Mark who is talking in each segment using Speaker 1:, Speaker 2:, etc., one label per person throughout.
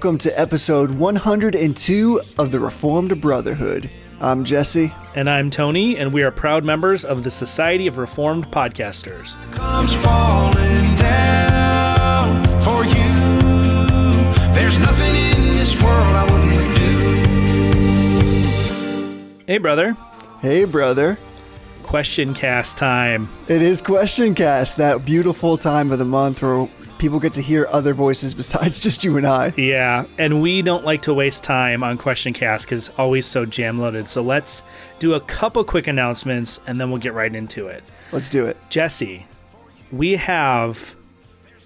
Speaker 1: welcome to episode 102 of the Reformed Brotherhood. I'm Jesse.
Speaker 2: And I'm Tony, and we are proud members of the Society of Reformed Podcasters.
Speaker 3: comes falling down for you. There's nothing in this world I wouldn't do.
Speaker 2: Hey, brother.
Speaker 1: Hey, brother.
Speaker 2: Question cast time.
Speaker 1: It is Question Cast, that beautiful time of the month where people get to hear other voices besides just you and I.
Speaker 2: Yeah, and we don't like to waste time on Question Cast because it's always so jam loaded. So let's do a couple quick announcements and then we'll get right into it.
Speaker 1: Let's do it.
Speaker 2: Jesse, we have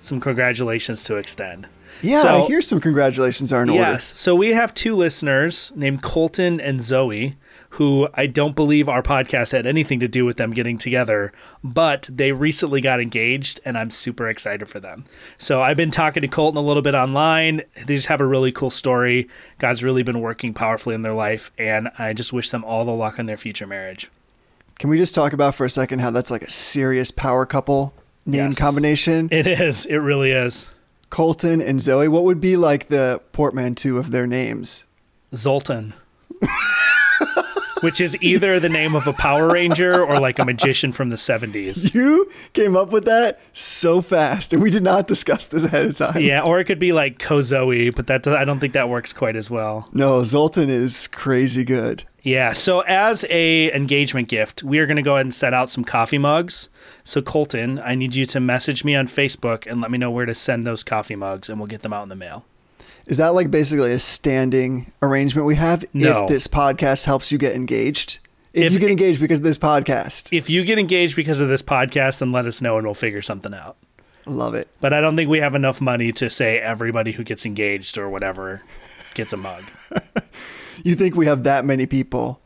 Speaker 2: some congratulations to extend.
Speaker 1: Yeah,
Speaker 2: So-
Speaker 1: I hear some congratulations are in order.
Speaker 2: Yes. So we have two listeners named Colton and Zoe, who I don't believe our podcast had anything to do with them getting together, but they recently got engaged, and I'm super excited for them. So I've been talking to Colton a little bit online. They just have a really cool story. God's really been working powerfully in their life, and I just wish them all the luck in their future marriage.
Speaker 1: Can we just talk about for a second how that's like a serious power couple name
Speaker 2: Yes.
Speaker 1: combination?
Speaker 2: It is. It really is.
Speaker 1: Colton and Zoe. What would be like the portmanteau of their names?
Speaker 2: Zoltan. Which is either the name of a Power Ranger or like a magician from the 70s.
Speaker 1: You came up with that so fast, and we did not discuss this ahead of time.
Speaker 2: Yeah, or it could be like Kozoe, but that I don't think that works quite as well.
Speaker 1: No, Zoltan is crazy good.
Speaker 2: Yeah, so as a engagement gift, we are going to go ahead and set out some coffee mugs. So Colton, I need you to message me on Facebook and let me know where to send those coffee mugs and we'll get them out in the mail.
Speaker 1: Is that like basically a standing arrangement we have
Speaker 2: No.
Speaker 1: if this podcast helps you get engaged? If,
Speaker 2: If-
Speaker 1: you get engaged because of this podcast,
Speaker 2: If you get engaged because of this podcast, then let us know and we'll figure something out.
Speaker 1: love it.
Speaker 2: But I don't think we have enough money to say everybody who gets engaged or whatever gets a mug.
Speaker 1: You think we have that many people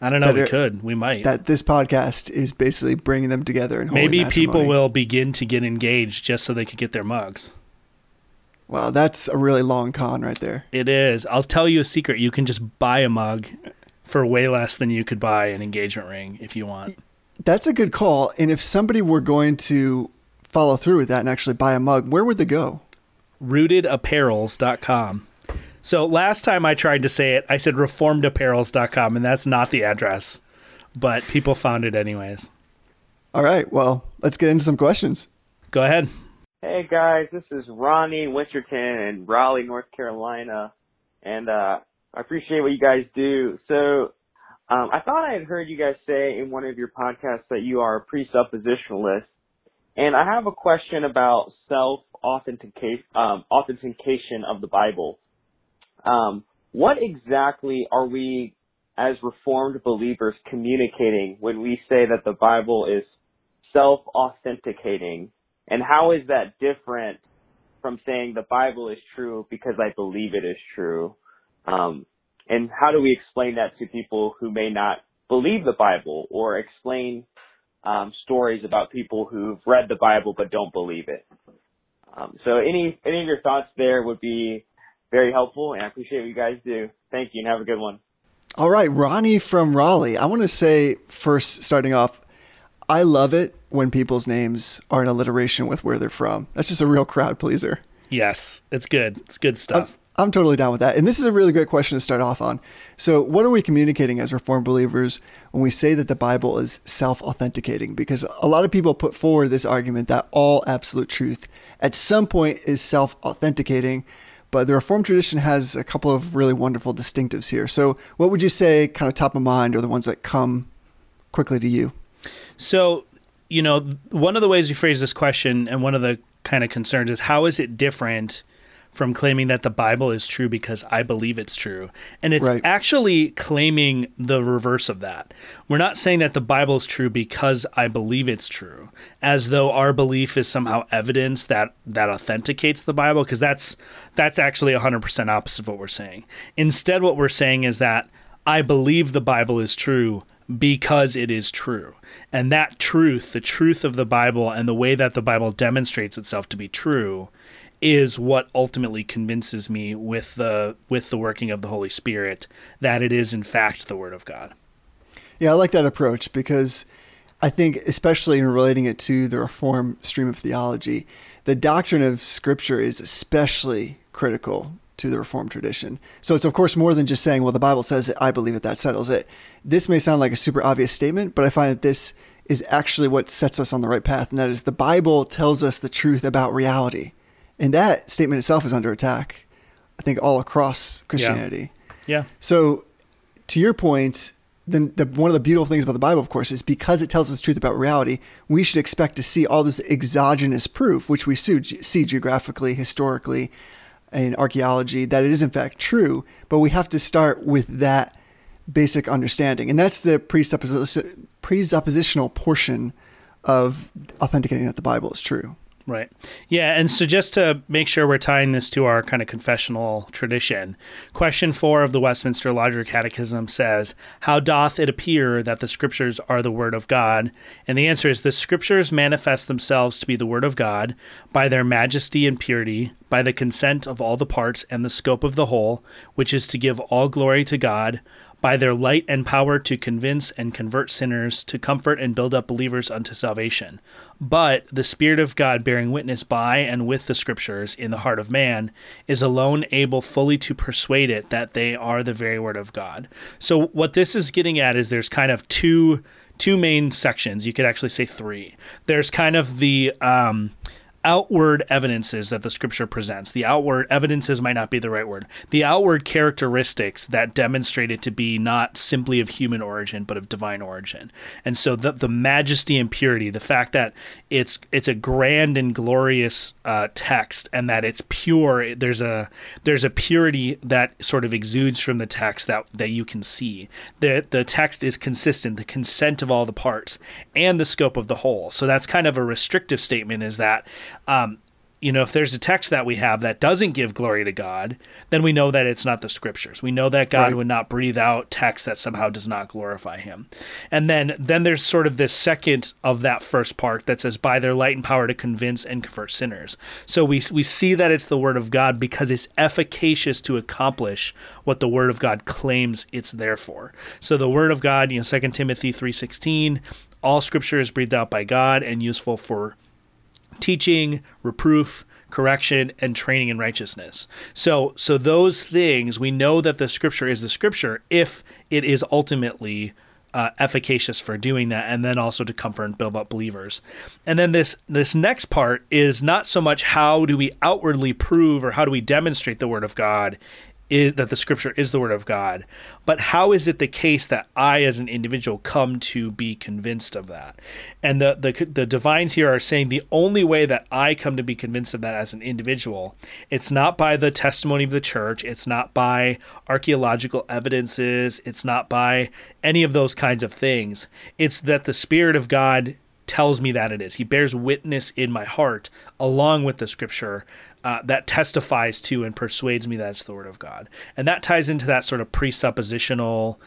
Speaker 2: I don't know, we
Speaker 1: are-
Speaker 2: could. We might.
Speaker 1: that this podcast is basically bringing them together And
Speaker 2: Maybe people will begin to get engaged just so they could get their mugs.
Speaker 1: Wow, that's a really long con right there.
Speaker 2: It is. I'll tell you a secret. You can just buy a mug for way less than you could buy an engagement ring if you want.
Speaker 1: That's a good call. And if somebody were going to follow through with that and actually buy a mug, where would they go?
Speaker 2: Rootedapparels.com. So last time I tried to say it, I said reformedapparels.com, and that's not the address, but people found it anyways.
Speaker 1: All right, well, let's get into some questions.
Speaker 2: Go ahead.
Speaker 4: Hey guys, this is Ronnie Winterton in Raleigh, North Carolina, and uh, I appreciate what you guys do. So, um, I thought I had heard you guys say in one of your podcasts that you are a presuppositionalist, and I have a question about self authentication um, authentication of the Bible. Um, what exactly are we, as Reformed believers, communicating when we say that the Bible is self authenticating? And how is that different from saying the Bible is true because I believe it is true? Um, and how do we explain that to people who may not believe the Bible or explain um, stories about people who've read the Bible but don't believe it? Um, so any any of your thoughts there would be very helpful, and I appreciate what you guys do. Thank you, and have a good one.
Speaker 1: All right, Ronnie from Raleigh. I want to say first, starting off, I love it when people's names are an alliteration with where they're from. That's just a real crowd pleaser.
Speaker 2: Yes, it's good. It's good
Speaker 1: I'm,
Speaker 2: stuff.
Speaker 1: I'm totally down with that. And this is a really great question to start off on. So, what are we communicating as Reformed believers when we say that the Bible is self authenticating? Because a lot of people put forward this argument that all absolute truth at some point is self authenticating. But the Reformed tradition has a couple of really wonderful distinctives here. So, what would you say, kind of top of mind, are the ones that come quickly to you?
Speaker 2: So, you know, one of the ways we phrase this question and one of the kind of concerns is how is it different from claiming that the Bible is true because I believe it's true? And it's
Speaker 1: Right.
Speaker 2: actually claiming the reverse of that. We're not saying that the Bible is true because I believe it's true, as though our belief is somehow evidence that that authenticates the Bible because that's that's actually 100% opposite of what we're saying. Instead what we're saying is that I believe the Bible is true because it is true. And that truth, the truth of the Bible and the way that the Bible demonstrates itself to be true is what ultimately convinces me with the with the working of the Holy Spirit that it is in fact the word of God.
Speaker 1: Yeah, I like that approach because I think, especially in relating it to the Reform stream of theology, the doctrine of Scripture is especially critical to the Reformed tradition. So it's of course more than just saying, "Well, the Bible says it. I believe it. That settles it." This may sound like a super obvious statement, but I find that this is actually what sets us on the right path, and that is the Bible tells us the truth about reality, and that statement itself is under attack. I think all across Christianity.
Speaker 2: Yeah.
Speaker 1: So, to your point, then the, one of the beautiful things about the Bible, of course, is because it tells us the truth about reality, we should expect to see all this exogenous proof, which we see, see geographically, historically, in archaeology, that it is in fact true. But we have to start with that basic understanding, and that's the presuppos- presuppositional portion of authenticating that the Bible is true.
Speaker 2: Right. Yeah. And so just to make sure we're tying this to our kind of confessional tradition, question four of the Westminster Larger Catechism says, How doth it appear that the scriptures are the word of God? And the answer is, The scriptures manifest themselves to be the word of God by their majesty and purity, by the consent of all the parts and the scope of the whole, which is to give all glory to God by their light and power to convince and convert sinners, to comfort and build up believers unto salvation. But the Spirit of God bearing witness by and with the Scriptures in the heart of man is alone able fully to persuade it that they are the very Word of God. So, what this is getting at is there's kind of two two main sections. You could actually say three. There's kind of the um, outward evidences that the scripture presents. The outward evidences might not be the right word. The outward characteristics that demonstrate it to be not simply of human origin, but of divine origin. And so the the majesty and purity, the fact that it's it's a grand and glorious uh, text, and that it's pure. There's a there's a purity that sort of exudes from the text that that you can see. The the text is consistent. The consent of all the parts and the scope of the whole. So that's kind of a restrictive statement. Is that um, you know, if there's a text that we have that doesn't give glory to God, then we know that it's not the scriptures. We know that God
Speaker 1: Right.
Speaker 2: would not breathe out text that somehow does not glorify him. And then then there's sort of this second of that first part that says by their light and power to convince and convert sinners. So we we see that it's the word of God because it's efficacious to accomplish what the word of God claims it's there for. So the word of God, you know, 2 Timothy 3:16, all scripture is breathed out by God and useful for teaching, reproof, correction, and training in righteousness. So so those things we know that the scripture is the scripture if it is ultimately uh, efficacious for doing that, and then also to comfort and build up believers. And then this this next part is not so much how do we outwardly prove or how do we demonstrate the word of God is that the scripture is the word of God, but how is it the case that I, as an individual, come to be convinced of that? And the the the divines here are saying the only way that I come to be convinced of that as an individual, it's not by the testimony of the church, it's not by archaeological evidences, it's not by any of those kinds of things. It's that the Spirit of God tells me that it is. He bears witness in my heart along with the scripture uh, that testifies to and persuades me that it's the word of God. And that ties into that sort of presuppositional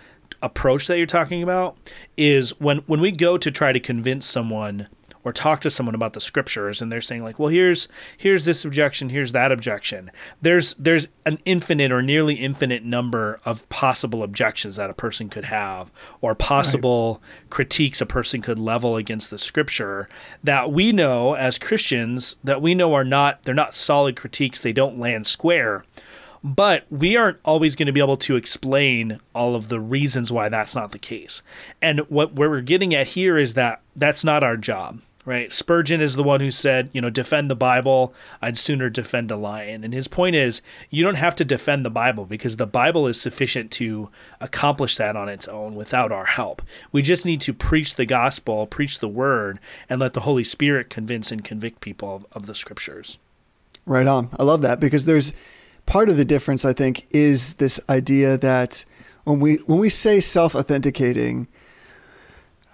Speaker 2: approach that you're talking about is when when we go to try to convince someone or talk to someone about the scriptures and they're saying like well here's here's this objection here's that objection. There's there's an infinite or nearly infinite number of possible objections that a person could have or possible critiques a person could level against the scripture that we know as Christians that we know are not they're not solid critiques they don't land square. But we aren't always going to be able to explain all of the reasons why that's not the case. And what where we're getting at here is that that's not our job, right? Spurgeon is the one who said, you know, defend the Bible, I'd sooner defend a lion. And his point is, you don't have to defend the Bible because the Bible is sufficient to accomplish that on its own without our help. We just need to preach the gospel, preach the word, and let the Holy Spirit convince and convict people of, of the scriptures.
Speaker 1: Right on. I love that because there's part of the difference I think is this idea that when we when we say self-authenticating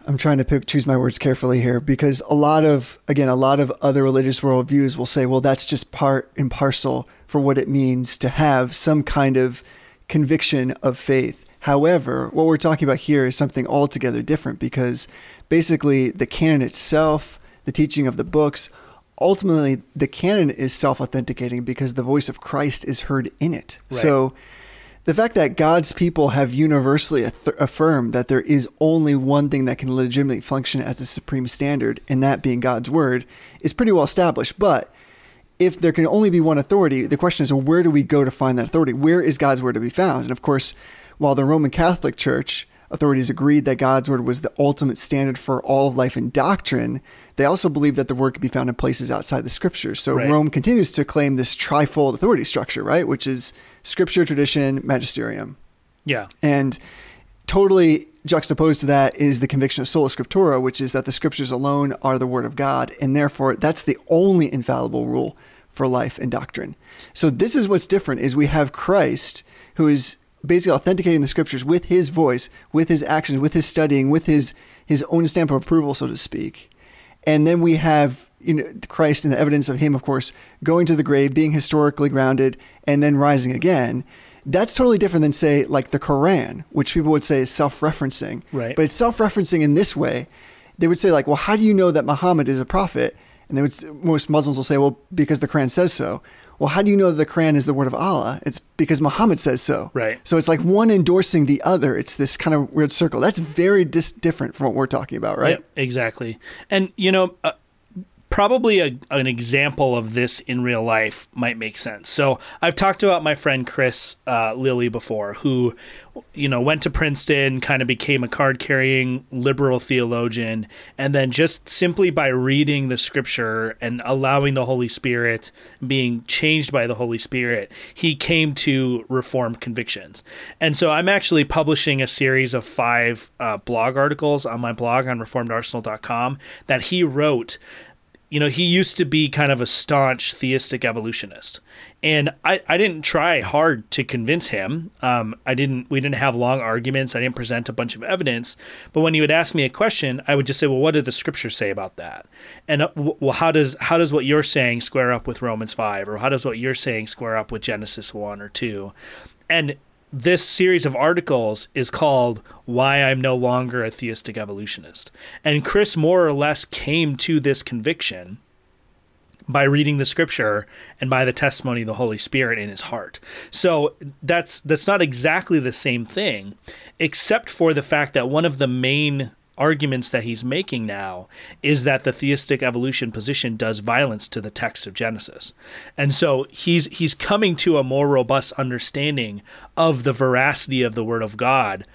Speaker 1: I'm trying to pick, choose my words carefully here because a lot of again a lot of other religious worldviews will say well that's just part and parcel for what it means to have some kind of conviction of faith. However, what we're talking about here is something altogether different because basically the canon itself, the teaching of the books, ultimately the canon is self-authenticating because the voice of Christ is heard in it.
Speaker 2: Right.
Speaker 1: So the fact that God's people have universally ath- affirmed that there is only one thing that can legitimately function as the supreme standard, and that being God's word, is pretty well established. But if there can only be one authority, the question is, well, where do we go to find that authority? Where is God's word to be found? And of course, while the Roman Catholic Church authorities agreed that God's word was the ultimate standard for all of life and doctrine, they also believed that the word could be found in places outside the scriptures. So
Speaker 2: Right.
Speaker 1: Rome continues to claim this trifold authority structure, right? Which is scripture, tradition, magisterium.
Speaker 2: Yeah.
Speaker 1: And totally juxtaposed to that is the conviction of sola scriptura, which is that the scriptures alone are the word of God, and therefore that's the only infallible rule for life and doctrine. So this is what's different is we have Christ who is basically authenticating the scriptures with his voice, with his actions, with his studying, with his his own stamp of approval, so to speak. And then we have you know Christ and the evidence of him, of course, going to the grave, being historically grounded, and then rising again. That's totally different than say like the Quran, which people would say is self-referencing.
Speaker 2: Right.
Speaker 1: But it's self-referencing in this way. They would say like, well, how do you know that Muhammad is a prophet? And they would most Muslims will say, well, because the Quran says so. Well, how do you know that the Quran is the word of Allah? It's because Muhammad says so.
Speaker 2: Right.
Speaker 1: So it's like one endorsing the other. It's this kind of weird circle. That's very dis- different from what we're talking about, right?
Speaker 2: Yep, exactly. And you know, uh, probably a, an example of this in real life might make sense. So I've talked about my friend Chris uh, Lilly before, who you know went to Princeton, kind of became a card-carrying liberal theologian, and then just simply by reading the Scripture and allowing the Holy Spirit, being changed by the Holy Spirit, he came to reformed convictions. And so I'm actually publishing a series of five uh, blog articles on my blog on reformedarsenal.com that he wrote you know, he used to be kind of a staunch theistic evolutionist. And I, I didn't try hard to convince him. Um, I didn't, we didn't have long arguments. I didn't present a bunch of evidence. But when he would ask me a question, I would just say, well, what did the scriptures say about that? And uh, well, how does, how does what you're saying square up with Romans 5? Or how does what you're saying square up with Genesis 1 or 2? And this series of articles is called Why I'm No Longer a Theistic Evolutionist. And Chris more or less came to this conviction by reading the scripture and by the testimony of the Holy Spirit in his heart. So that's that's not exactly the same thing, except for the fact that one of the main arguments that he's making now is that the theistic evolution position does violence to the text of Genesis. And so he's he's coming to a more robust understanding of the veracity of the word of God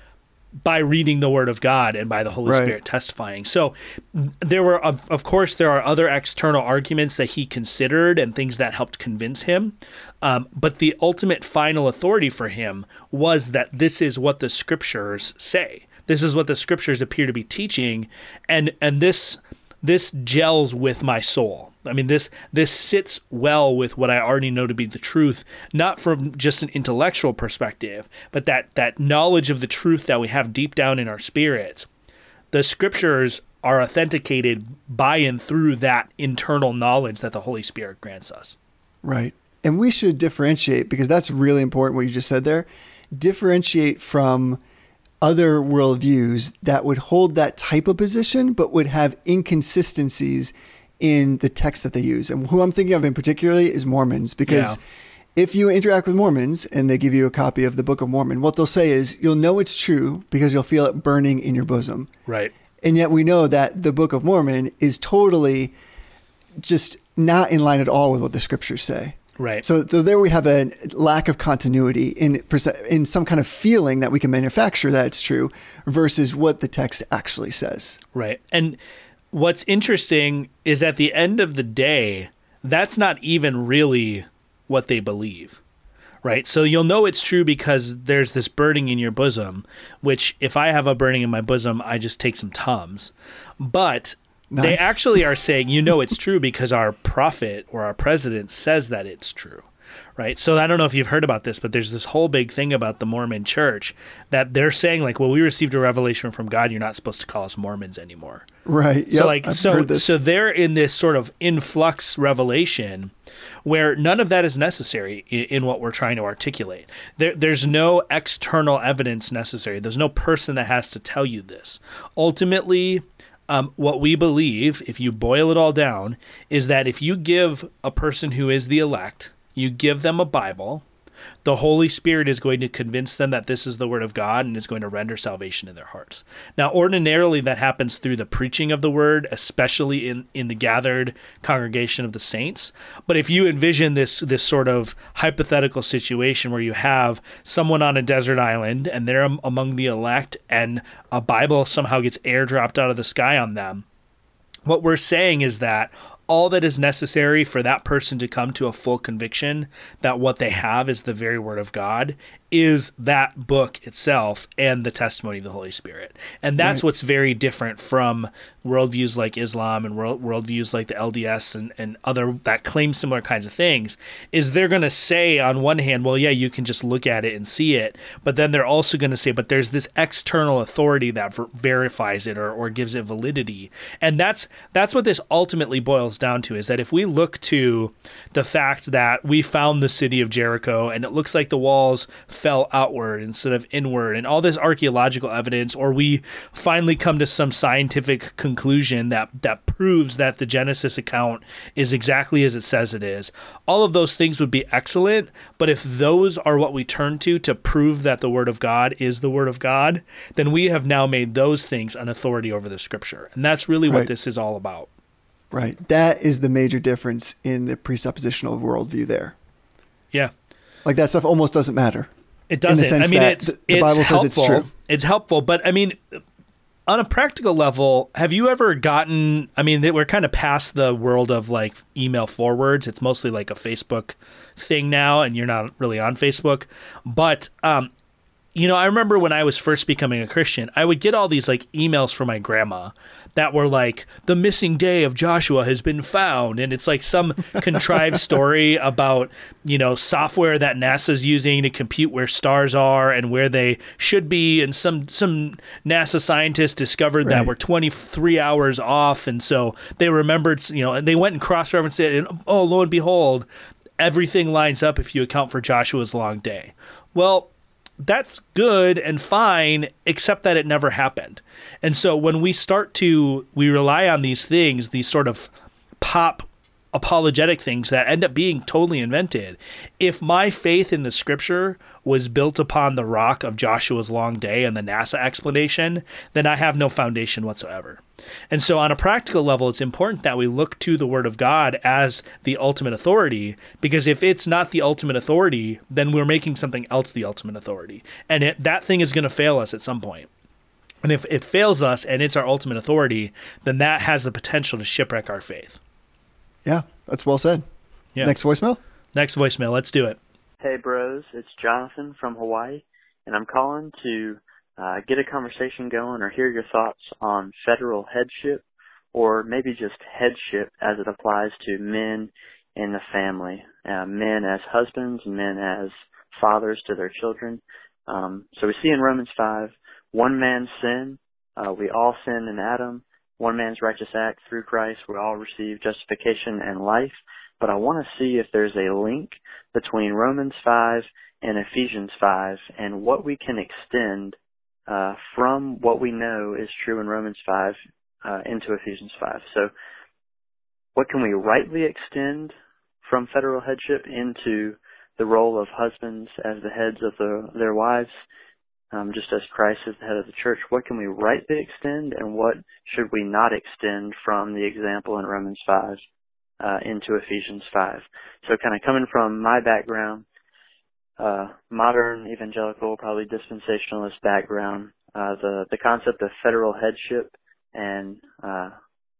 Speaker 2: by reading the word of God and by the Holy
Speaker 1: Right.
Speaker 2: Spirit testifying. So there were of, of course there are other external arguments that he considered and things that helped convince him. Um, but the ultimate final authority for him was that this is what the scriptures say. This is what the scriptures appear to be teaching and and this this gels with my soul. I mean this this sits well with what I already know to be the truth, not from just an intellectual perspective, but that that knowledge of the truth that we have deep down in our spirits. The scriptures are authenticated by and through that internal knowledge that the Holy Spirit grants us.
Speaker 1: Right. And we should differentiate because that's really important what you just said there. Differentiate from other worldviews that would hold that type of position but would have inconsistencies in the text that they use. And who I'm thinking of in particularly is Mormons because
Speaker 2: Yeah.
Speaker 1: if you interact with Mormons and they give you a copy of the Book of Mormon, what they'll say is you'll know it's true because you'll feel it burning in your bosom.
Speaker 2: Right.
Speaker 1: And yet we know that the Book of Mormon is totally just not in line at all with what the scriptures say.
Speaker 2: Right.
Speaker 1: So th- there we have a lack of continuity in in some kind of feeling that we can manufacture that it's true versus what the text actually says.
Speaker 2: Right. And what's interesting is at the end of the day, that's not even really what they believe. Right. So you'll know it's true because there's this burning in your bosom, which if I have a burning in my bosom, I just take some Tums. But they actually are saying, you know, it's true because our prophet or our president says that it's true. Right. So I don't know if you've heard about this, but there's this whole big thing about the Mormon church that they're saying, like, well, we received a revelation from God. You're not supposed to call us Mormons anymore.
Speaker 1: Right.
Speaker 2: So
Speaker 1: Yep,
Speaker 2: like
Speaker 1: I've
Speaker 2: so so they're in this sort of influx revelation where none of that is necessary in, in what we're trying to articulate. There, there's no external evidence necessary. There's no person that has to tell you this. Ultimately, um, what we believe, if you boil it all down, is that if you give a person who is the elect, you give them a Bible, the Holy Spirit is going to convince them that this is the Word of God and is going to render salvation in their hearts. Now, ordinarily, that happens through the preaching of the Word, especially in, in the gathered congregation of the saints. But if you envision this, this sort of hypothetical situation where you have someone on a desert island and they're among the elect and a Bible somehow gets airdropped out of the sky on them, what we're saying is that all that is necessary for that person to come to a full conviction that what they have is the very word of God is that book itself and the testimony of the Holy Spirit. And that's right. what's very different from worldviews like Islam and world, worldviews like the LDS and, and other that claim similar kinds of things, is they're going to say on one hand, well, yeah, you can just look at it and see it. But then they're also going to say, but there's this external authority that ver- verifies it or, or gives it validity. And that's that's what this ultimately boils down to is that if we look to the fact that we found the city of Jericho and it looks like the walls fell outward instead of inward, and all this archaeological evidence, or we finally come to some scientific conclusion that that proves that the Genesis account is exactly as it says it is. All of those things would be excellent, but if those are what we turn to to prove that the Word of God is the Word of God, then we have now made those things an authority over the Scripture, and that's really right. what this is all about.
Speaker 1: Right. That is the major difference in the presuppositional worldview there.
Speaker 2: Yeah.
Speaker 1: Like that stuff almost doesn't matter.
Speaker 2: It doesn't. I mean, it's the, the it's Bible helpful. Says it's, true. it's helpful, but I mean, on a practical level, have you ever gotten? I mean, we're kind of past the world of like email forwards. It's mostly like a Facebook thing now, and you're not really on Facebook. But um, you know, I remember when I was first becoming a Christian, I would get all these like emails from my grandma that were like the missing day of Joshua has been found and it's like some contrived story about you know software that NASA's using to compute where stars are and where they should be and some some NASA scientists discovered right. that we're 23 hours off and so they remembered you know and they went and cross-referenced it and oh lo and behold everything lines up if you account for Joshua's long day well that's good and fine, except that it never happened. And so when we start to we rely on these things, these sort of pop apologetic things that end up being totally invented. If my faith in the scripture was built upon the rock of Joshua's long day and the NASA explanation, then I have no foundation whatsoever. And so, on a practical level, it's important that we look to the Word of God as the ultimate authority, because if it's not the ultimate authority, then we're making something else the ultimate authority. And it, that thing is going to fail us at some point. And if it fails us and it's our ultimate authority, then that has the potential to shipwreck our faith.
Speaker 1: Yeah, that's well said. Yeah. Next voicemail?
Speaker 2: Next voicemail. Let's do it.
Speaker 5: Hey, bros. It's Jonathan from Hawaii, and I'm calling to uh, get a conversation going or hear your thoughts on federal headship or maybe just headship as it applies to men in the family, uh, men as husbands and men as fathers to their children. Um, so we see in Romans 5, one man's sin, uh, we all sin in Adam, one man's righteous act through Christ, we all receive justification and life. But I want to see if there's a link between Romans 5 and Ephesians 5 and what we can extend uh, from what we know is true in Romans 5 uh, into Ephesians 5. So, what can we rightly extend from federal headship into the role of husbands as the heads of the, their wives, um, just as Christ is the head of the church? What can we rightly extend, and what should we not extend from the example in Romans 5 uh, into Ephesians 5? So, kind of coming from my background, uh, modern evangelical, probably dispensationalist background, uh, the the concept of federal headship and uh,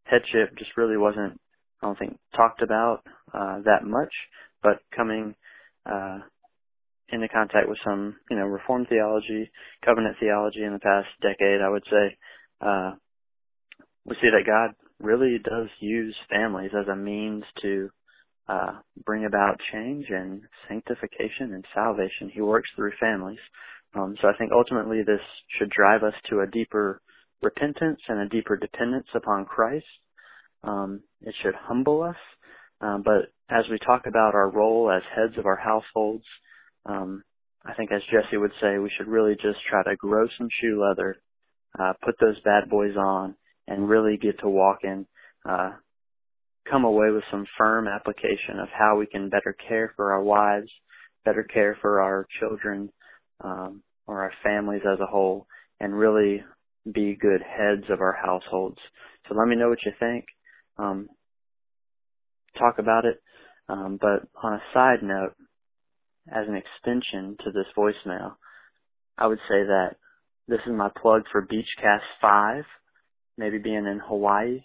Speaker 5: headship just really wasn't, I don't think, talked about uh, that much. But coming uh, into contact with some, you know, Reformed theology, covenant theology in the past decade, I would say, uh, we see that God really does use families as a means to uh, bring about change and sanctification and salvation. He works through families. Um, so I think ultimately this should drive us to a deeper repentance and a deeper dependence upon Christ. Um, it should humble us. Um, but as we talk about our role as heads of our households, um, I think as Jesse would say, we should really just try to grow some shoe leather, uh, put those bad boys on, and really get to walking uh, come away with some firm application of how we can better care for our wives, better care for our children um, or our families as a whole, and really be good heads of our households. So let me know what you think. Um, talk about it. Um, but on a side note, as an extension to this voicemail, I would say that this is my plug for Beachcast 5, maybe being in Hawaii.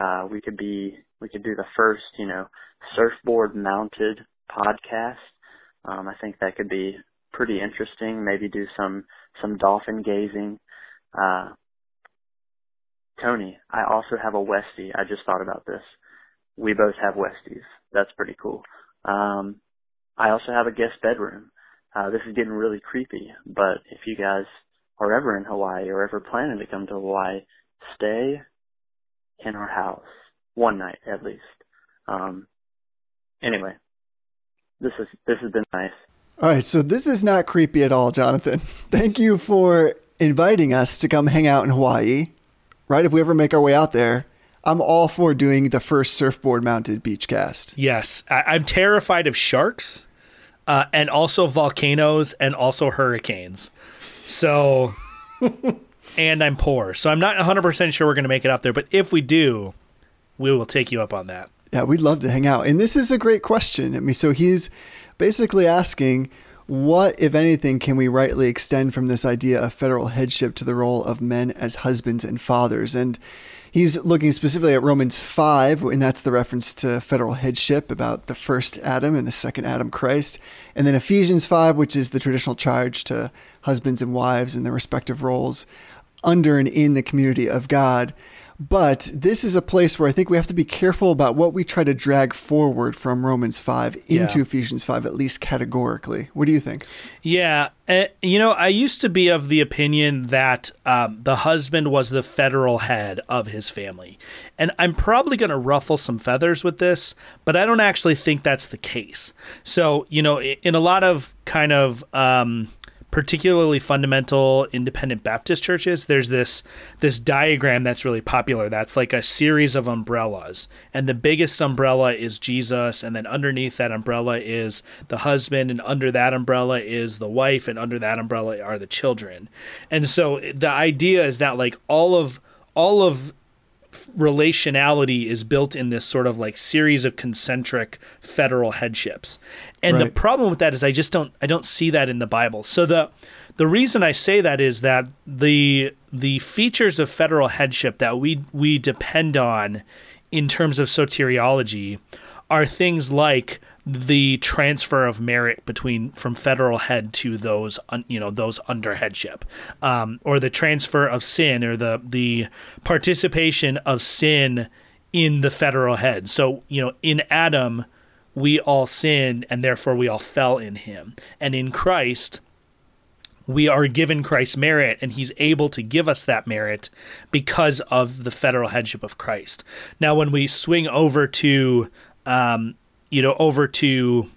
Speaker 5: Uh, we could be, we could do the first, you know, surfboard mounted podcast. Um, I think that could be pretty interesting. Maybe do some, some dolphin gazing. Uh, Tony, I also have a Westie. I just thought about this. We both have Westies. That's pretty cool. Um, I also have a guest bedroom. Uh, this is getting really creepy, but if you guys are ever in Hawaii or ever planning to come to Hawaii, stay in our house one night at least. Um, anyway, this is this has been nice.
Speaker 1: All right, so this is not creepy at all, Jonathan. Thank you for inviting us to come hang out in Hawaii. Right, if we ever make our way out there, I'm all for doing the first surfboard mounted beach cast.
Speaker 2: Yes, I, I'm terrified of sharks, uh, and also volcanoes, and also hurricanes. So, and I'm poor, so I'm not 100 percent sure we're going to make it out there. But if we do, we will take you up on that.
Speaker 1: Yeah, we'd love to hang out. And this is a great question. I mean, so he's basically asking what, if anything, can we rightly extend from this idea of federal headship to the role of men as husbands and fathers? And he's looking specifically at Romans 5, and that's the reference to federal headship about the first Adam and the second Adam, Christ. And then Ephesians 5, which is the traditional charge to husbands and wives in their respective roles under and in the community of God. But this is a place where I think we have to be careful about what we try to drag forward from Romans 5 into
Speaker 2: Yeah.
Speaker 1: Ephesians 5, at least categorically. What do you think?
Speaker 2: Yeah, you know, I used to be of the opinion that um, the husband was the federal head of his family, and I'm probably going to ruffle some feathers with this, but I don't actually think that's the case. So, you know, in a lot of kind of um, particularly fundamental independent Baptist churches, there's this this diagram that's really popular. That's like a series of umbrellas, and the biggest umbrella is Jesus, and then underneath that umbrella is the husband, and under that umbrella is the wife, and under that umbrella are the children. And so the idea is that like all of all of relationality is built in this sort of like series of concentric federal headships. And the problem with that is I just don't I don't see that in the Bible. So the the reason I say that is that the the features of federal headship that we we depend on in terms of soteriology are things like the transfer of merit between from federal head to those un, you know those under headship. Um, or the transfer of sin or the the participation of sin in the federal head. So you know in adam we all sinned and therefore we all fell in him. And in christ we are given Christ's merit, and He's able to give us that merit because of the federal headship of Christ. Now, when we swing over to, um, you know, over to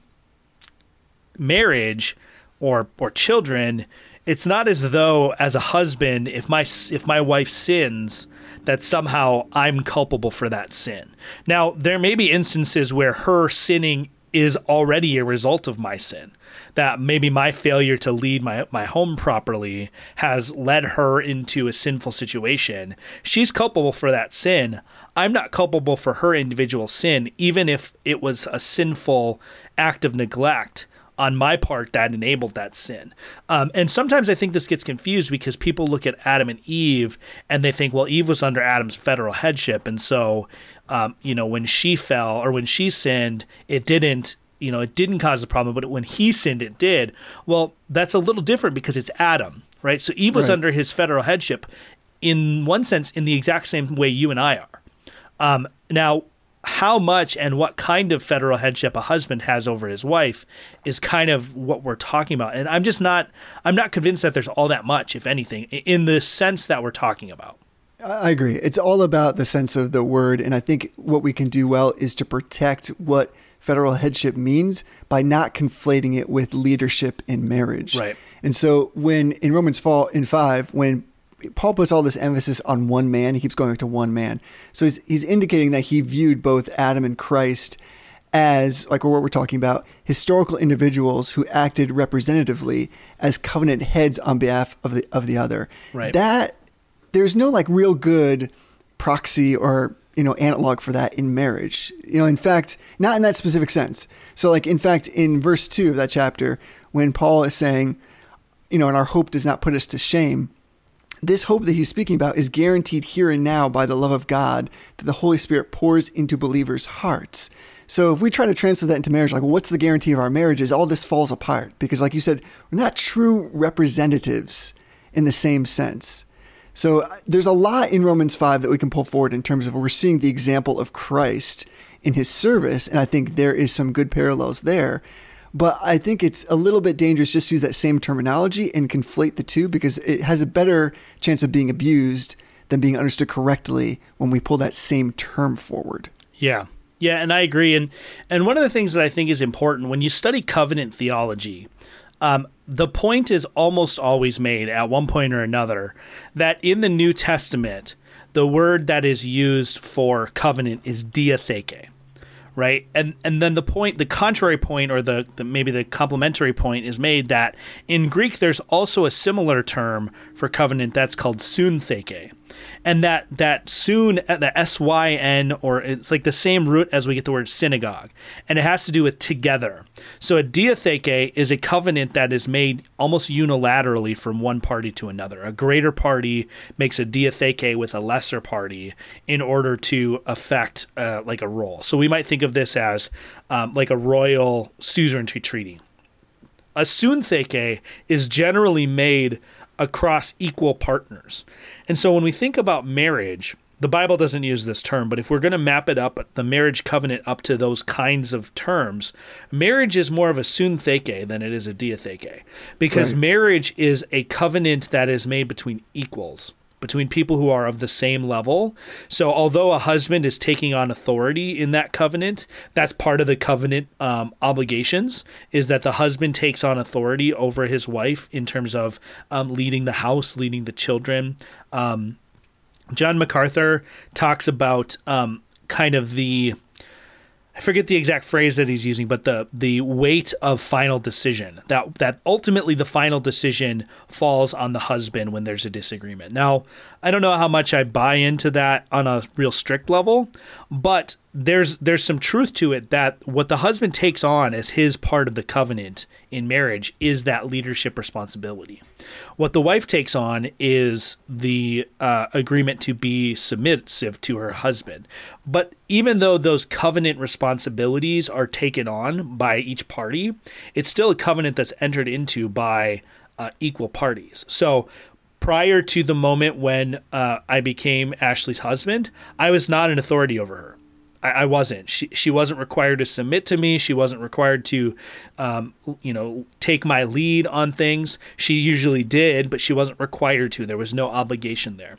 Speaker 2: marriage or or children, it's not as though as a husband, if my if my wife sins, that somehow I'm culpable for that sin. Now, there may be instances where her sinning is already a result of my sin. That maybe my failure to lead my, my home properly has led her into a sinful situation. She's culpable for that sin. I'm not culpable for her individual sin, even if it was a sinful act of neglect on my part that enabled that sin. Um, and sometimes I think this gets confused because people look at Adam and Eve and they think, well, Eve was under Adam's federal headship. And so, um, you know, when she fell or when she sinned, it didn't. You know, it didn't cause the problem, but when he sinned, it did. Well, that's a little different because it's Adam, right? So Eve was
Speaker 1: Right.
Speaker 2: under his federal headship, in one sense, in the exact same way you and I are. Um, now, how much and what kind of federal headship a husband has over his wife is kind of what we're talking about. And I'm just not I'm not convinced that there's all that much, if anything, in the sense that we're talking about.
Speaker 1: I agree. It's all about the sense of the word. And I think what we can do well is to protect what federal headship means by not conflating it with leadership in marriage.
Speaker 2: Right.
Speaker 1: And so when in Romans fall in five, when Paul puts all this emphasis on one man, he keeps going back to one man. So he's he's indicating that he viewed both Adam and Christ as like what we're talking about historical individuals who acted representatively as covenant heads on behalf of the of the other
Speaker 2: Right.
Speaker 1: that there's no like real good proxy or you know analog for that in marriage you know in fact not in that specific sense so like in fact in verse 2 of that chapter when paul is saying you know and our hope does not put us to shame this hope that he's speaking about is guaranteed here and now by the love of God that the Holy Spirit pours into believers' hearts. So if we try to translate that into marriage, like what's the guarantee of our marriages? All this falls apart because, like you said, we're not true representatives in the same sense. So uh, there's a lot in Romans 5 that we can pull forward in terms of we're seeing the example of Christ in his service, and I think there is some good parallels there. But I think it's a little bit dangerous just to use that same terminology and conflate the two because it has a better chance of being abused than being understood correctly when we pull that same term forward.
Speaker 2: Yeah. Yeah, and I agree. And and one of the things that I think is important when you study covenant theology, um, the point is almost always made at one point or another that in the New Testament, the word that is used for covenant is diatheke. Right, and and then the point, the contrary point, or the, the maybe the complementary point, is made that in Greek there's also a similar term for covenant that's called suntheke, and that that soon the s y n or it's like the same root as we get the word synagogue, and it has to do with together. So a diatheke is a covenant that is made almost unilaterally from one party to another. A greater party makes a diatheke with a lesser party in order to affect uh, like a role. So we might think of this as um, like a royal suzerainty treaty a suntheke is generally made across equal partners. And so when we think about marriage, the Bible doesn't use this term, but if we're going to map it up, the marriage covenant up to those kinds of terms, marriage is more of a suntheke than it is a diatheke. Because
Speaker 1: Right.
Speaker 2: marriage is a covenant that is made between equals between people who are of the same level. So, although a husband is taking on authority in that covenant, that's part of the covenant um, obligations. Is that the husband takes on authority over his wife in terms of um, leading the house, leading the children. Um, John MacArthur talks about um, kind of the I forget the exact phrase that he's using, but the the weight of final decision that that ultimately the final decision falls on the husband when there's a disagreement. Now, I don't know how much I buy into that on a real strict level, but there's there's some truth to it that what the husband takes on as his part of the covenant in marriage is that leadership responsibility. What the wife takes on is the uh, agreement to be submissive to her husband. But even though those covenant responsibilities are taken on by each party, it's still a covenant that's entered into by uh, equal parties. So prior to the moment when uh, I became Ashley's husband, I was not an authority over her. I, I wasn't. She she wasn't required to submit to me. She wasn't required to, um, you know, take my lead on things. She usually did, but she wasn't required to. There was no obligation there,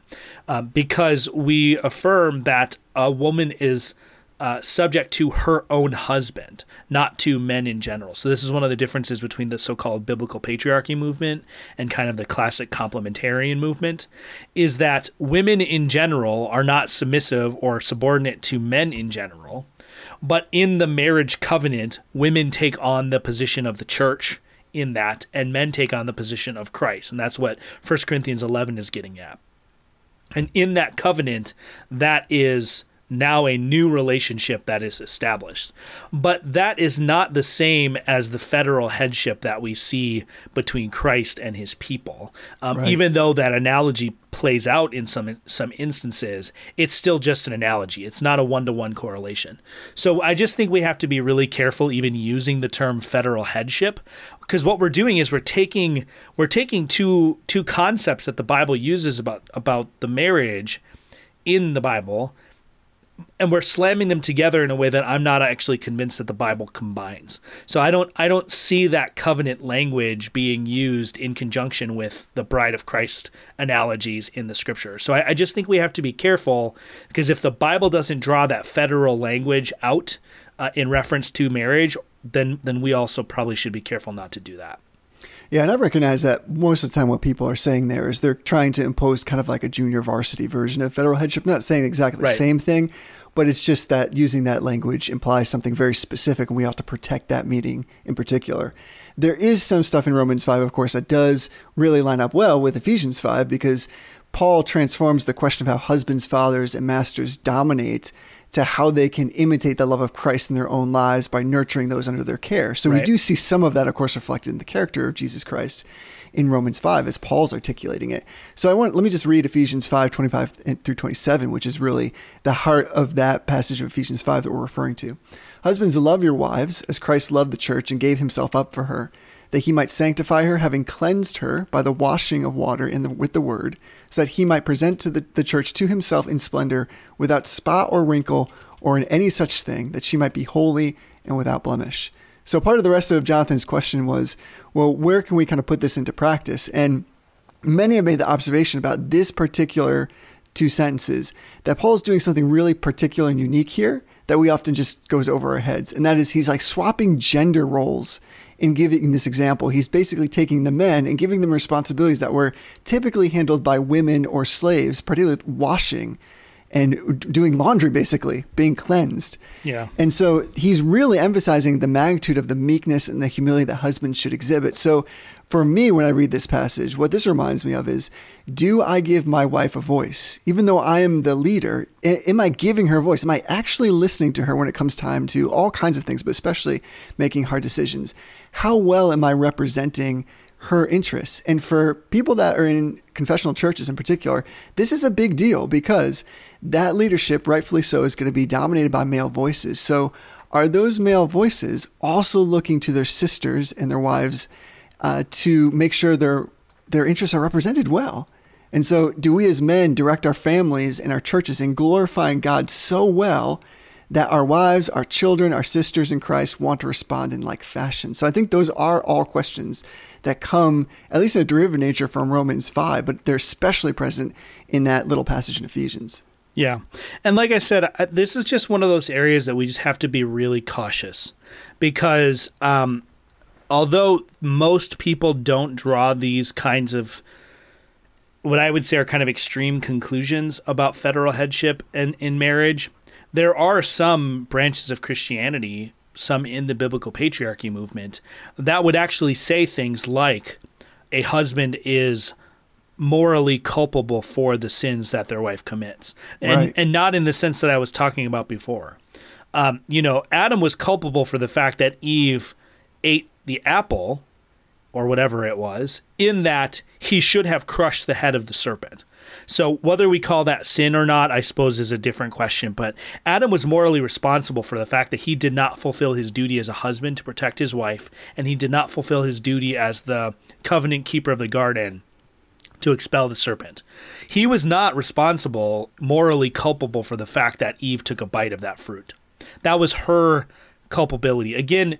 Speaker 2: um, because we affirm that a woman is uh, subject to her own husband, not to men in general. So this is one of the differences between the so-called biblical patriarchy movement and kind of the classic complementarian movement, is that women in general are not submissive or subordinate to men in general, but in the marriage covenant, women take on the position of the church in that, and men take on the position of Christ, and that's what 1 Corinthians 11 is getting at. And in that covenant, that is now a new relationship that is established. But that is not the same as the federal headship that we see between Christ and his people. Um,
Speaker 1: Right.
Speaker 2: Even though that analogy plays out in some some instances, it's still just an analogy. It's not a one to one correlation. So I just think we have to be really careful even using the term federal headship because what we're doing is we're taking we're taking two two concepts that the Bible uses about about the marriage in the Bible and we're slamming them together in a way that I'm not actually convinced that the Bible combines. So I don't I don't see that covenant language being used in conjunction with the bride of Christ analogies in the scripture. So I, I just think we have to be careful because if the Bible doesn't draw that federal language out uh, in reference to marriage, then then we also probably should be careful not to do that.
Speaker 1: Yeah, and I recognize that most of the time what people are saying there is they're trying to impose kind of like a junior varsity version of federal headship. Not saying exactly the
Speaker 2: Right.
Speaker 1: same thing, but it's just that using that language implies something very specific, and we ought to protect that meaning in particular. There is some stuff in Romans 5, of course, that does really line up well with Ephesians 5 because Paul transforms the question of how husbands, fathers, and masters dominate to how they can imitate the love of Christ in their own lives by nurturing those under their care. So we do see some of that, of course, reflected in the character of Jesus Christ in Romans 5 as Paul's articulating it. So I want let me just read Ephesians 5, 25 through 27, which is really the heart of that passage of Ephesians 5 that we're referring to. Husbands, love your wives as Christ loved the church and gave himself up for her, that he might sanctify her, having cleansed her by the washing of water the, with the word, so that he might present to the, the church to himself in splendor, without spot or wrinkle or in any such thing, that she might be holy and without blemish. So part of the rest of Jonathan's question was, well, where can we kind of put this into practice? And many have made the observation about this particular two sentences that Paul is doing something really particular and unique here that we often just goes over our heads. And that is he's like swapping gender roles in giving this example. He's basically taking the men and giving them responsibilities that were typically handled by women or slaves, particularly washing and doing laundry, basically, being cleansed.
Speaker 2: Yeah.
Speaker 1: And so he's really emphasizing the magnitude of the meekness and the humility that husbands should exhibit. So for me, when I read this passage, what this reminds me of is do I give my wife a voice? Even though I am the leader, am I giving her a voice? Am I actually listening to her when it comes time to all kinds of things, but especially making hard decisions? How well am I representing her interests. And for people that are in confessional churches in particular, this is a big deal because that leadership, rightfully so, is going to be dominated by male voices. So, are those male voices also looking to their sisters and their wives uh, to make sure their their interests are represented well? And so, do we as men direct our families and our churches in glorifying God so well that our wives, our children, our sisters in Christ want to respond in like fashion? So, I think those are all questions that come, at least in a derivative nature, from Romans 5, but they're especially present in that little passage in Ephesians.
Speaker 2: Yeah. And like I said, this is just one of those areas that we just have to be really cautious because um, although most people don't draw these kinds of what I would say are kind of extreme conclusions about federal headship and in marriage, there are some branches of Christianity, some in the biblical patriarchy movement, that would actually say things like a husband is morally culpable for the sins that their wife commits. And
Speaker 1: Right.
Speaker 2: and not in the sense that I was talking about before. Um, you know, Adam was culpable for the fact that Eve ate the apple or whatever it was, in that he should have crushed the head of the serpent. So whether we call that sin or not, I suppose is a different question. But Adam was morally responsible for the fact that he did not fulfill his duty as a husband to protect his wife, and he did not fulfill his duty as the covenant keeper of the garden to expel the serpent. He was not responsible, morally culpable for the fact that Eve took a bite of that fruit. That was her culpability. Again,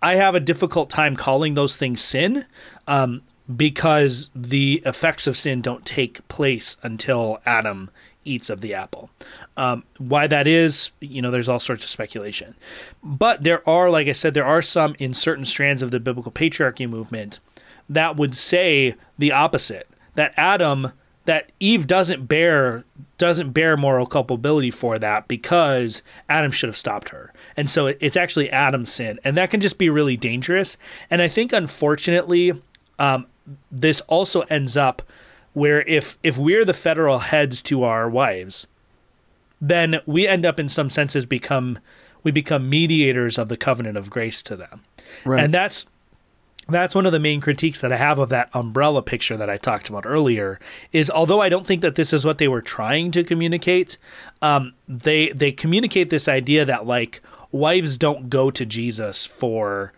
Speaker 2: I have a difficult time calling those things sin um, because the effects of sin don't take place until Adam eats of the apple. Um, why that is, you know, there's all sorts of speculation. But there are, like I said, there are some in certain strands of the biblical patriarchy movement that would say the opposite that Adam that Eve doesn't bear doesn't bear moral culpability for that because Adam should have stopped her. And so it's actually Adam's sin. And that can just be really dangerous. And I think unfortunately um, this also ends up where if if we're the federal heads to our wives, then we end up in some senses become we become mediators of the covenant of grace to them.
Speaker 1: Right.
Speaker 2: And that's that's one of the main critiques that I have of that umbrella picture that I talked about earlier. Is although I don't think that this is what they were trying to communicate, um, they they communicate this idea that like wives don't go to Jesus for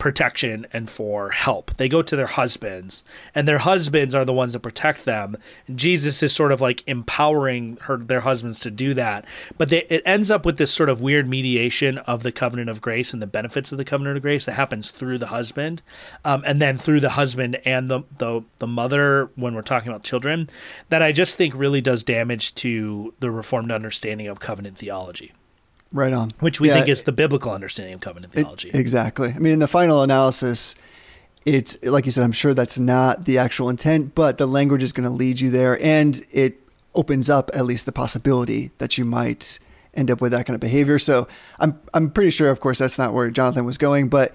Speaker 2: protection and for help. They go to their husbands, and their husbands are the ones that protect them. And Jesus is sort of like empowering her their husbands to do that. But they, it ends up with this sort of weird mediation of the covenant of grace and the benefits of the covenant of grace that happens through the husband, um, and then through the husband and the, the the mother when we're talking about children. That I just think really does damage to the reformed understanding of covenant theology,
Speaker 1: Right on.
Speaker 2: which we
Speaker 1: Yeah,
Speaker 2: think is the biblical understanding of covenant
Speaker 1: it-
Speaker 2: theology.
Speaker 1: exactly. I mean, in the final analysis, it's like you said, I'm sure that's not the actual intent, but the language is going to lead you there, and it opens up at least the possibility that you might end up with that kind of behavior. So I'm I'm pretty sure, of course, that's not where Jonathan was going, but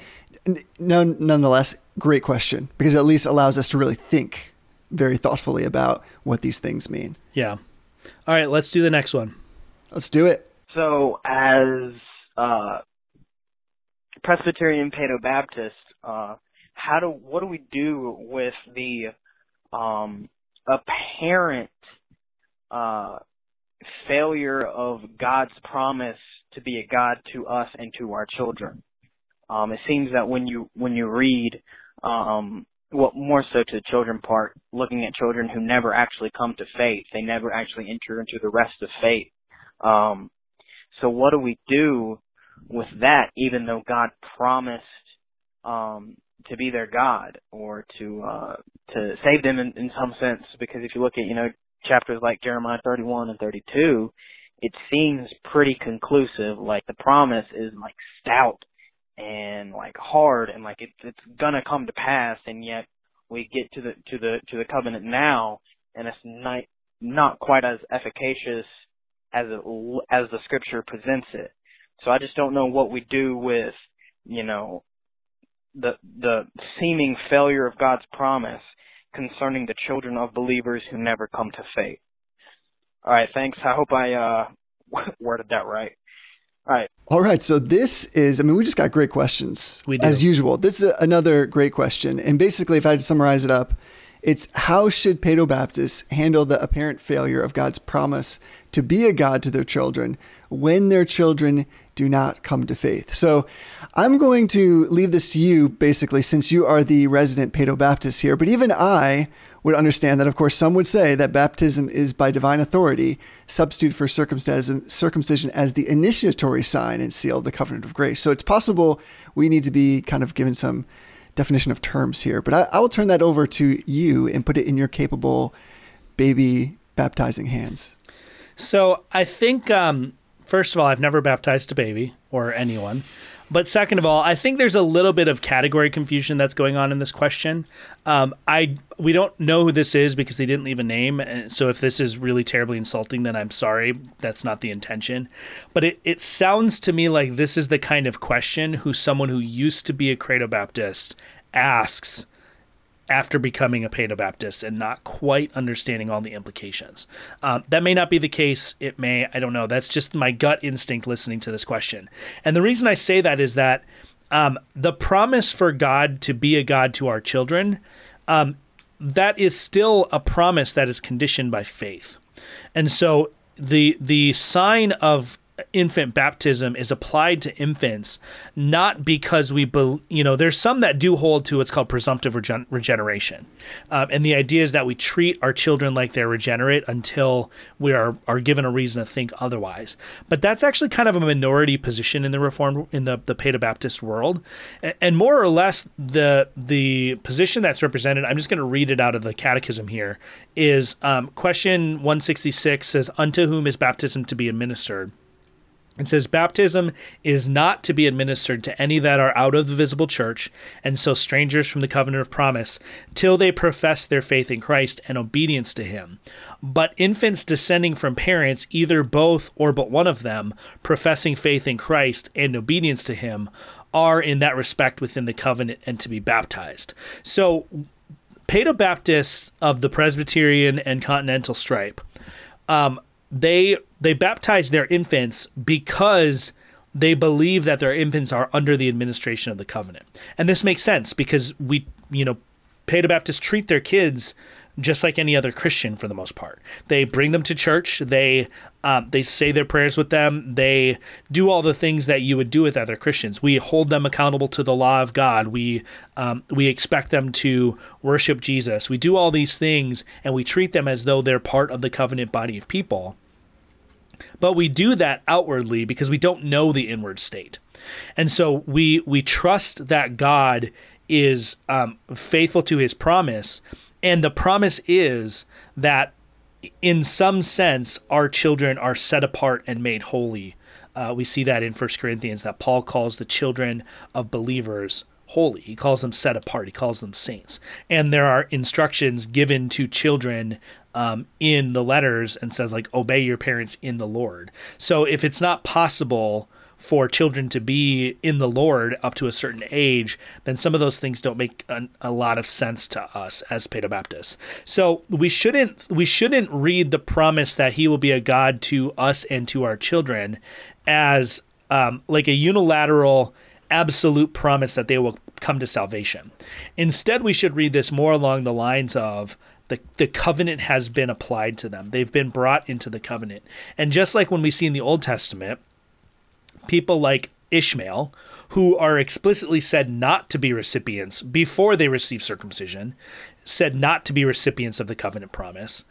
Speaker 1: none, nonetheless, great question because it at least allows us to really think very thoughtfully about what these things mean.
Speaker 2: Yeah. All right, let's do the next one.
Speaker 1: Let's do it.
Speaker 6: So, as uh, Presbyterian Paedo Baptist, uh, how do what do we do with the um, apparent uh, failure of God's promise to be a God to us and to our children? Um, it seems that when you when you read, um, well, more so to the children part, looking at children who never actually come to faith, they never actually enter into the rest of faith. Um, so what do we do with that? Even though God promised um, to be their God or to uh, to save them in, in some sense, because if you look at you know chapters like Jeremiah 31 and 32, it seems pretty conclusive. Like the promise is like stout and like hard and like it, it's gonna come to pass and yet we get to the to the to the covenant now and it's not not quite as efficacious as it, as the scripture presents it so i just don't know what we do with you know the the seeming failure of god's promise concerning the children of believers who never come to faith all right thanks i hope i uh worded that right all right.
Speaker 1: All right. So this is, I mean, we just got great questions
Speaker 2: we do.
Speaker 1: as usual. This is another great question. And basically, if I had to summarize it up, it's how should Paedo Baptists handle the apparent failure of God's promise to be a God to their children when their children do not come to faith? So I'm going to leave this to you, basically, since you are the resident Paedo Baptist here. But even I would understand that, of course, some would say that baptism is by divine authority, substitute for circumcision as the initiatory sign and seal of the covenant of grace. So it's possible we need to be kind of given some definition of terms here. But I, I will turn that over to you and put it in your capable baby baptizing hands.
Speaker 2: So I think, um, first of all, I've never baptized a baby or anyone. But second of all, I think there's a little bit of category confusion that's going on in this question. Um, I we don't know who this is because they didn't leave a name. So if this is really terribly insulting, then I'm sorry. That's not the intention. But it, it sounds to me like this is the kind of question who someone who used to be a Credo Baptist asks after becoming a Paedo Baptist and not quite understanding all the implications. Um, that may not be the case. It may, I don't know. That's just my gut instinct listening to this question. And the reason I say that is that um, the promise for God to be a God to our children, um, that is still a promise that is conditioned by faith. And so the the sign of infant baptism is applied to infants not because we be, you know there's some that do hold to what's called presumptive regen- regeneration. Um, and the idea is that we treat our children like they're regenerate until we are are given a reason to think otherwise. But that's actually kind of a minority position in the reform in the the Baptist world. And, and more or less the the position that's represented I'm just going to read it out of the catechism here is um, question 166 says unto whom is baptism to be administered it says baptism is not to be administered to any that are out of the visible church, and so strangers from the covenant of promise, till they profess their faith in Christ and obedience to him. But infants descending from parents, either both or but one of them, professing faith in Christ and obedience to him, are in that respect within the covenant and to be baptized. So, Paedo Baptists of the Presbyterian and Continental stripe um, they they baptize their infants because they believe that their infants are under the administration of the covenant. And this makes sense because we, you know, Paedo Baptists treat their kids just like any other Christian for the most part. They bring them to church. They um, they say their prayers with them. They do all the things that you would do with other Christians. We hold them accountable to the law of God. We um, we expect them to worship Jesus. We do all these things, and we treat them as though they're part of the covenant body of people. But we do that outwardly because we don't know the inward state. And so we we trust that God is um, faithful to his promise. And the promise is that in some sense, our children are set apart and made holy. Uh, we see that in First Corinthians that Paul calls the children of believers holy. He calls them set apart. He calls them saints. And there are instructions given to children um, in the letters and says like obey your parents in the Lord. So if it's not possible for children to be in the Lord up to a certain age, then some of those things don't make a, a lot of sense to us as Paedobaptists. So we shouldn't we shouldn't read the promise that He will be a God to us and to our children as um, like a unilateral absolute promise that they will come to salvation. Instead, we should read this more along the lines of the, the covenant has been applied to them. They've been brought into the covenant. And just like when we see in the Old Testament, people like Ishmael, who are explicitly said not to be recipients before they receive circumcision, said not to be recipients of the covenant promise,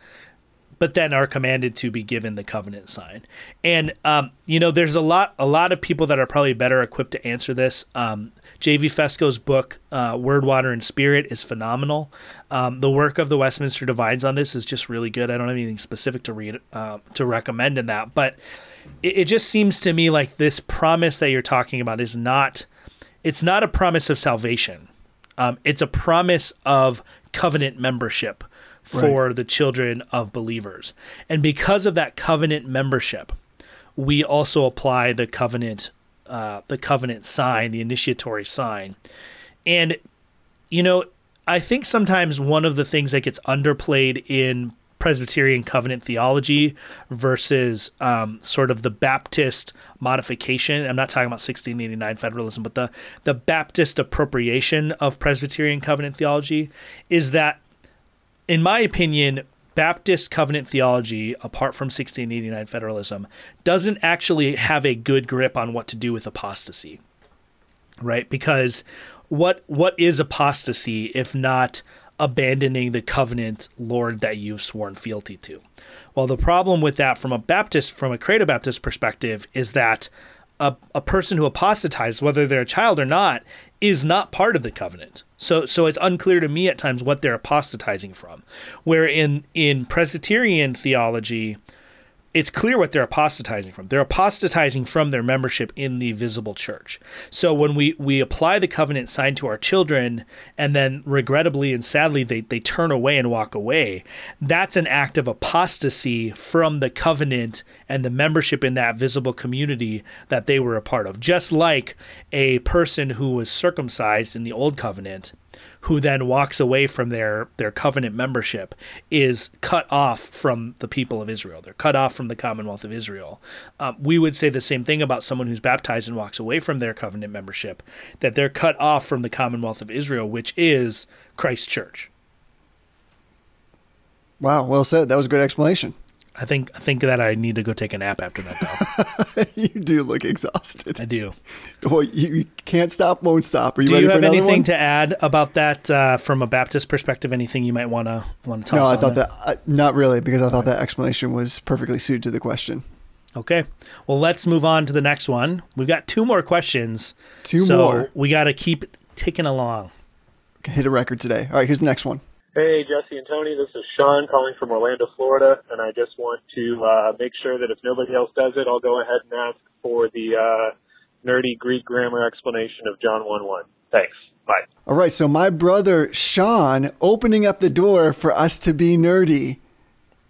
Speaker 2: but then are commanded to be given the covenant sign. And um, you know, there's a lot a lot of people that are probably better equipped to answer this. Um, J.V. Fesko's book, uh, Word, Water, and Spirit, is phenomenal. Um, the work of the Westminster Divines on this is just really good. I don't have anything specific to read uh, to recommend in that, but it, it just seems to me like this promise that you're talking about is not it's not a promise of salvation. Um, it's a promise of covenant membership for right. the children of believers. And because of that covenant membership, we also apply the covenant uh, the covenant sign, the initiatory sign. And you know, I think sometimes one of the things that gets underplayed in Presbyterian covenant theology versus um, sort of the Baptist modification. I'm not talking about 1689 federalism, but the the Baptist appropriation of Presbyterian covenant theology is that, in my opinion, Baptist covenant theology, apart from 1689 federalism, doesn't actually have a good grip on what to do with apostasy, right? Because what what is apostasy if not abandoning the covenant Lord that you've sworn fealty to. Well, the problem with that from a Baptist, from a Credo Baptist perspective, is that a, a person who apostatizes, whether they're a child or not, is not part of the covenant. So so it's unclear to me at times what they're apostatizing from. Where in in Presbyterian theology, it's clear what they're apostatizing from. They're apostatizing from their membership in the visible church. So when we, we apply the covenant sign to our children and then regrettably and sadly they, they turn away and walk away, that's an act of apostasy from the covenant and the membership in that visible community that they were a part of. Just like a person who was circumcised in the old covenant who then walks away from their their covenant membership is cut off from the people of Israel. They're cut off from the Commonwealth of Israel. Um, we would say the same thing about someone who's baptized and walks away from their covenant membership, that they're cut off from the Commonwealth of Israel, which is Christ's church.
Speaker 1: Wow, well said. That was a great explanation.
Speaker 2: I think I think that I need to go take a nap after that.
Speaker 1: Though you do look exhausted.
Speaker 2: I do.
Speaker 1: Well, you, you can't stop, won't stop. Are you
Speaker 2: do
Speaker 1: ready
Speaker 2: you have anything
Speaker 1: one?
Speaker 2: to add about that uh, from a Baptist perspective? Anything you might want to want to talk? About?
Speaker 1: No, I thought that uh, not really because I thought that explanation was perfectly suited to the question.
Speaker 2: Okay. Well, let's move on to the next one. We've got two more questions.
Speaker 1: Two
Speaker 2: so
Speaker 1: more.
Speaker 2: We got to keep ticking along.
Speaker 1: Hit a record today. All right, here's the next one.
Speaker 7: Hey, Jesse and Tony, this is Sean calling from Orlando, Florida, and I just want to uh, make sure that if nobody else does it, I'll go ahead and ask for the uh, nerdy Greek grammar explanation of John 1 1. Thanks. Bye.
Speaker 1: All right, so my brother Sean opening up the door for us to be nerdy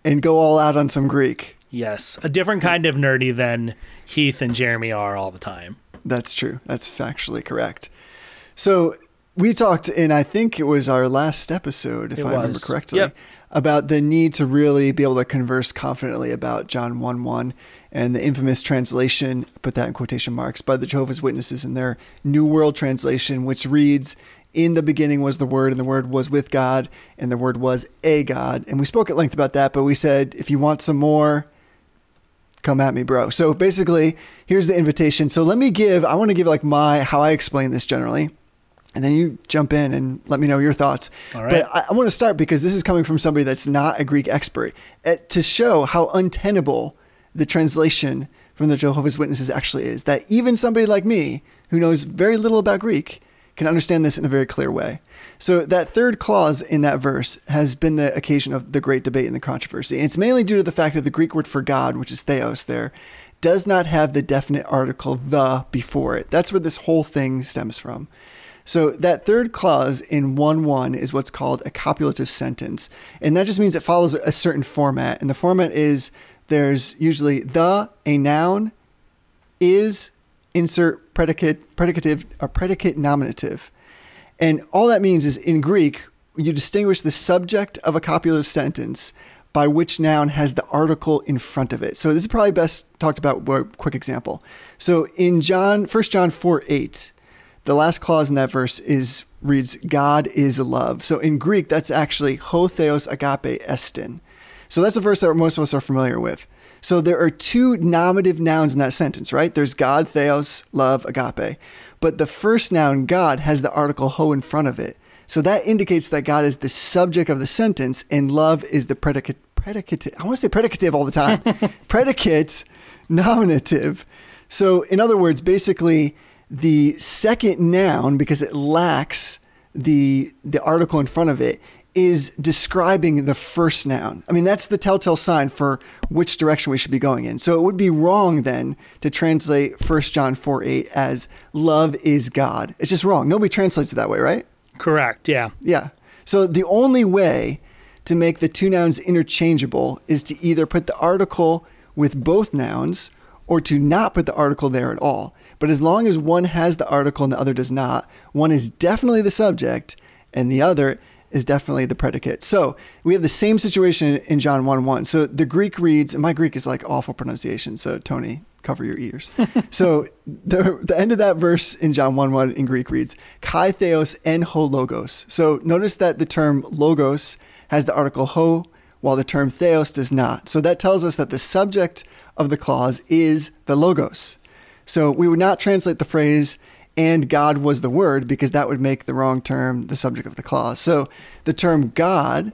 Speaker 1: and go all out on some Greek.
Speaker 2: Yes, a different kind of nerdy than Heath and Jeremy are all the time.
Speaker 1: That's true. That's factually correct. So we talked in I think it was our last episode, if
Speaker 2: It
Speaker 1: I remember correctly,
Speaker 2: Yep.
Speaker 1: about the need to really be able to converse confidently about John one one and the infamous translation, put that in quotation marks, by the Jehovah's Witnesses in their New World Translation, which reads. In the beginning was the Word, and the Word was with God, and the Word was a God. And we spoke at length about that, but we said if you want some more, come at me, bro. So basically, here's the invitation. So let me give, I want to give like my, how I explain this generally. And then you jump in and let me know your thoughts.
Speaker 2: All right.
Speaker 1: But I, I want to start because this is coming from somebody that's not a Greek expert uh, to show how untenable the translation from the Jehovah's Witnesses actually is. That even somebody like me, who knows very little about Greek, can understand this in a very clear way. So that third clause in that verse has been the occasion of the great debate and the controversy. And it's mainly due to the fact that the Greek word for God, which is theos there, does not have the definite article the before it. That's where this whole thing stems from. So that third clause in 1 1 is what's called a copulative sentence. And that just means it follows a certain format. And the format is there's usually the, a noun, is, insert predicate, predicative, a predicate nominative. And all that means is in Greek, you distinguish the subject of a copulative sentence by which noun has the article in front of it. So this is probably best talked about with a quick example. So in John, 1 John 4 8, the last clause in that verse is reads, God is love. So in Greek, that's actually ho theos agape estin. So that's a verse that most of us are familiar with. So there are two nominative nouns in that sentence, right? There's God, theos, love, agape. But the first noun, God, has the article ho in front of it. So that indicates that God is the subject of the sentence and love is the predicate. Predicate. I want to say predicative all the time. predicate nominative. So, in other words, basically, the second noun, because it lacks the the article in front of it, is describing the first noun. I mean, that's the telltale sign for which direction we should be going in. So it would be wrong then to translate 1 John 4 8 as love is God. It's just wrong. Nobody translates it that way, right?
Speaker 2: Correct. Yeah.
Speaker 1: Yeah. So the only way to make the two nouns interchangeable is to either put the article with both nouns or to not put the article there at all. But as long as one has the article and the other does not, one is definitely the subject and the other is definitely the predicate. So we have the same situation in John 1 1. So the Greek reads, and my Greek is like awful pronunciation. So Tony, cover your ears. so the, the end of that verse in John 1 1 in Greek reads, Kai theos en ho logos. So notice that the term logos has the article ho, while the term theos does not. So that tells us that the subject of the clause is the logos. So we would not translate the phrase, and God was the word, because that would make the wrong term the subject of the clause. So the term God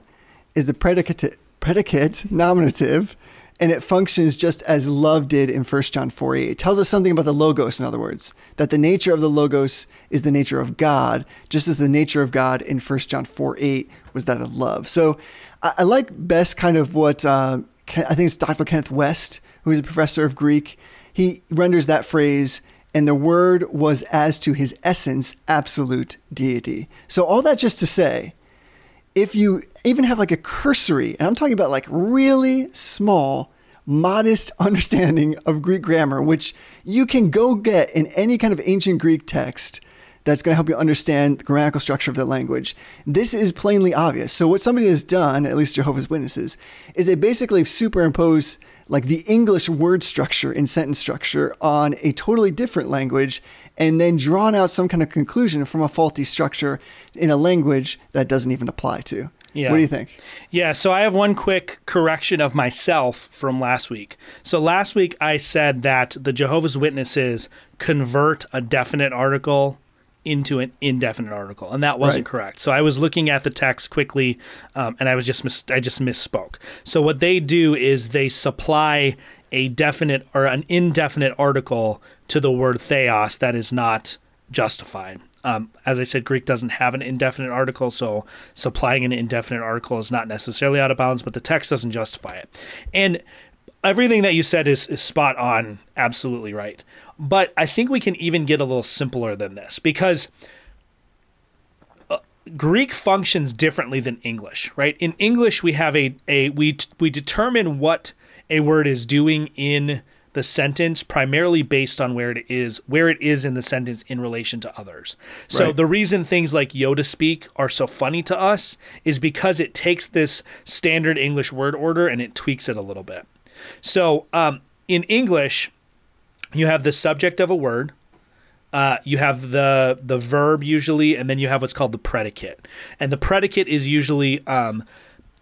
Speaker 1: is the predicate, predicate nominative, and it functions just as love did in 1 John 4 8. It tells us something about the Logos, in other words, that the nature of the Logos is the nature of God, just as the nature of God in 1 John 4 8 was that of love. So I, I like best kind of what uh, I think it's Dr. Kenneth Wuest, who is a professor of Greek. He renders that phrase, and the word was as to his essence absolute deity. So all that just to say, if you even have like a cursory, and I'm talking about like really small, modest understanding of Greek grammar, which you can go get in any kind of ancient Greek text that's going to help you understand the grammatical structure of the language. This is plainly obvious. So, what somebody has done, at least Jehovah's Witnesses, is they basically superimpose like the English word structure and sentence structure on a totally different language and then drawn out some kind of conclusion from a faulty structure in a language that doesn't even apply to.
Speaker 2: Yeah.
Speaker 1: What do you think?
Speaker 2: Yeah, so I have one quick correction of myself from last week. So last week I said that the Jehovah's Witnesses convert a definite article into an indefinite article, and that wasn't
Speaker 1: Right.
Speaker 2: correct. So I was looking at the text quickly, um, and I was just mis- I just misspoke. So what they do is they supply a definite or an indefinite article to the word theos that is not justified. Um, as I said, Greek doesn't have an indefinite article, so supplying an indefinite article is not necessarily out of bounds, but the text doesn't justify it. And everything that you said is, is spot on, absolutely right. But I think we can even get a little simpler than this because uh, Greek functions differently than English, right? In English, we have a, a we we determine what a word is doing in the sentence primarily based on where it is where it is in the sentence in relation to others. So
Speaker 1: Right.
Speaker 2: the reason things like Yoda speak are so funny to us is because it takes this standard English word order and it tweaks it a little bit. So um, in English, you have the subject of a word, uh, you have the the verb usually, and then you have what's called the predicate. And the predicate is usually, um,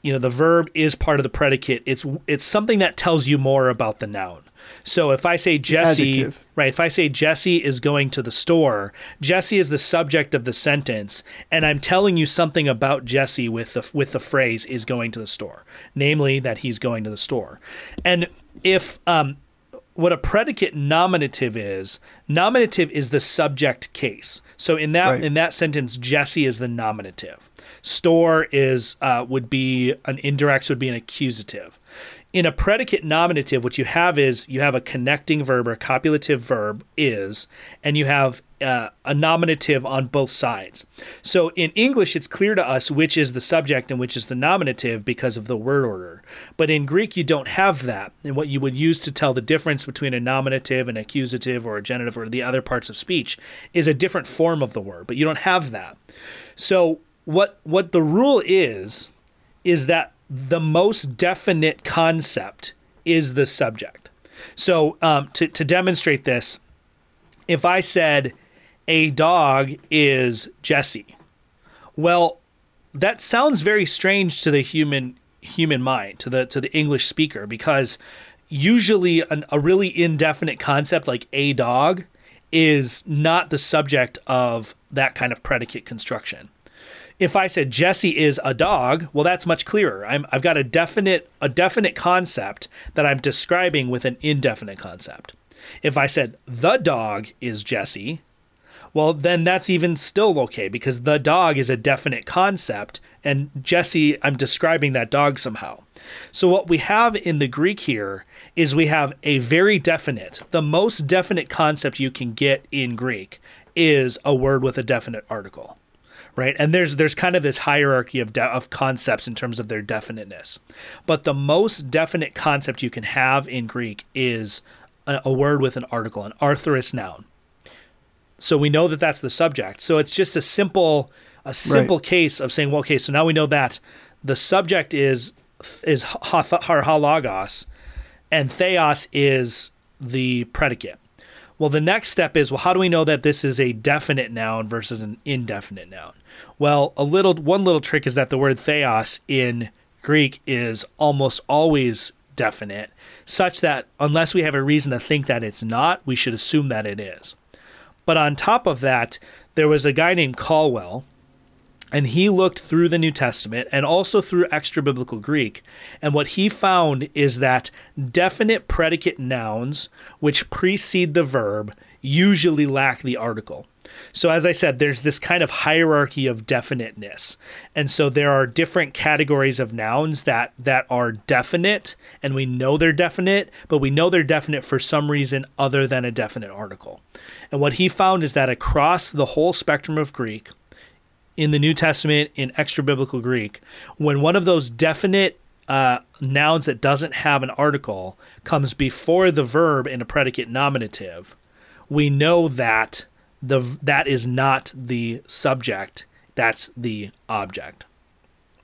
Speaker 2: you know, the verb is part of the predicate. It's it's something that tells you more about the noun. So if I say Jesse, right? If I say Jesse is going to the store, Jesse is the subject of the sentence, and I'm telling you something about Jesse with the with the phrase "is going to the store," namely that he's going to the store. And if um, what a predicate nominative is nominative is the subject case. So in that
Speaker 1: Right.
Speaker 2: in that sentence jesse is the nominative. Store is uh, would be an indirect would be an accusative. In a predicate nominative, what you have is you have a connecting verb or a copulative verb is, and you have uh, a nominative on both sides. So in English, it's clear to us which is the subject and which is the nominative because of the word order. But in Greek, you don't have that. And what you would use to tell the difference between a nominative, an accusative, or a genitive, or the other parts of speech is a different form of the word. But you don't have that. So what what the rule is is that the most definite concept is the subject. So um, to to demonstrate this, if I said a dog is Jesse, well, that sounds very strange to the human human mind, to the to the English speaker, because usually an, a really indefinite concept like a dog is not the subject of that kind of predicate construction. If I said Jesse is a dog, well, that's much clearer. I'm, I've got a definite a definite concept that I'm describing with an indefinite concept. If I said the dog is Jesse, well, then that's even still okay because the dog is a definite concept, and Jesse, I'm describing that dog somehow. So, what we have in the Greek here is we have a very definite, the most definite concept you can get in Greek is a word with a definite article. Right, and there's there's kind of this hierarchy of de- of concepts in terms of their definiteness, but the most definite concept you can have in Greek is a, a word with an article, an arthrous noun. So we know that that's the subject. So it's just a simple a simple
Speaker 1: Right.
Speaker 2: case of saying, well, okay, so now we know that the subject is is ha- har ho logos, and theos is the predicate. Well, the next step is, well, how do we know that this is a definite noun versus an indefinite noun? Well, a little one little trick is that the word theos in Greek is almost always definite, such that unless we have a reason to think that it's not, we should assume that it is. But on top of that, there was a guy named Colwell, and he looked through the New Testament and also through extra biblical Greek. And what he found is that definite predicate nouns, which precede the verb, usually lack the article. So, as I said, there's this kind of hierarchy of definiteness. And so there are different categories of nouns that, that are definite, and we know they're definite, but we know they're definite for some reason other than a definite article. And what he found is that across the whole spectrum of Greek, in the New Testament in extra biblical Greek, when one of those definite uh, nouns that doesn't have an article comes before the verb in a predicate nominative, we know that the that is not the subject, that's the object.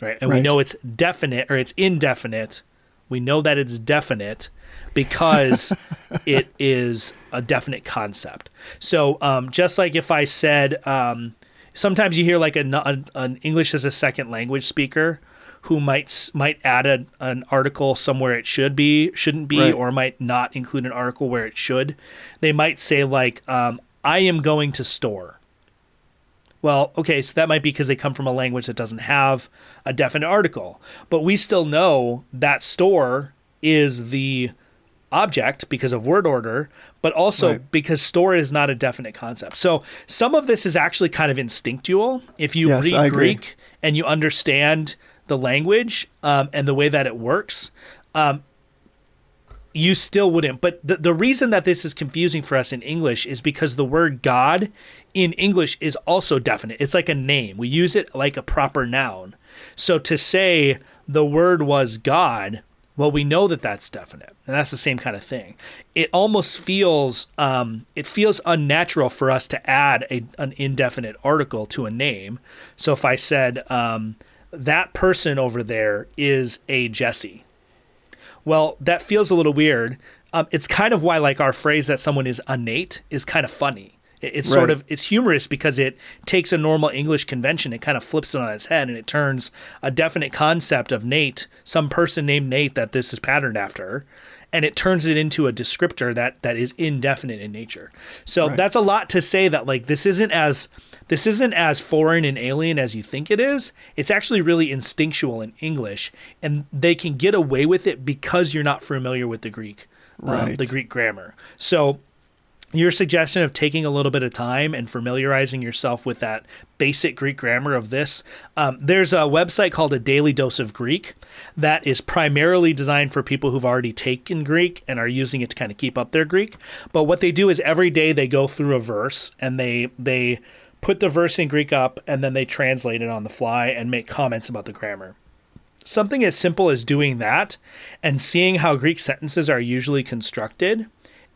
Speaker 2: Right? And we know it's definite or it's indefinite. We know that it's definite because it is a definite concept. So, um, just like if I said, um, sometimes you hear like a, an, an English as a second language speaker who might might add a, an article somewhere it should be shouldn't be
Speaker 1: Right.
Speaker 2: or might not include an article where it should. They might say like, um, "I am going to store." Well, okay, so that might be because they come from a language that doesn't have a definite article. But we still know that store is the object because of word order, but also
Speaker 1: Right.
Speaker 2: because store is not a definite concept. So some of this is actually kind of instinctual. If you
Speaker 1: Yes, I
Speaker 2: read
Speaker 1: agree.
Speaker 2: Greek and you understand the language um, and the way that it works, um, you still wouldn't. But the, the reason that this is confusing for us in English is because the word God in English is also definite. It's like a name. We use it like a proper noun. So to say the word was God, well, we know that that's definite, and that's the same kind of thing. It almost feels um, it feels unnatural for us to add a, an indefinite article to a name. So if I said um, that person over there is a Jesse, well, that feels a little weird. Um, it's kind of why like our phrase that someone is innate is kind of funny. It- It's sort of it's humorous because it takes a normal English convention, it kind of flips it on its head, and it turns a definite concept of Nate, some person named Nate that this is patterned after, and it turns it into a descriptor that that is indefinite in nature. So
Speaker 1: Right.
Speaker 2: that's a lot to say that like this isn't as this isn't as foreign and alien as you think it is. It's actually really instinctual in English, and they can get away with it because you're not familiar with the Greek, um, the Greek grammar. So your suggestion of taking a little bit of time and familiarizing yourself with that basic Greek grammar of this, um, there's a website called A Daily Dose of Greek that is primarily designed for people who've already taken Greek and are using it to kind of keep up their Greek. But what they do is every day they go through a verse and they they put the verse in Greek up and then they translate it on the fly and make comments about the grammar. Something as simple as doing that and seeing how Greek sentences are usually constructed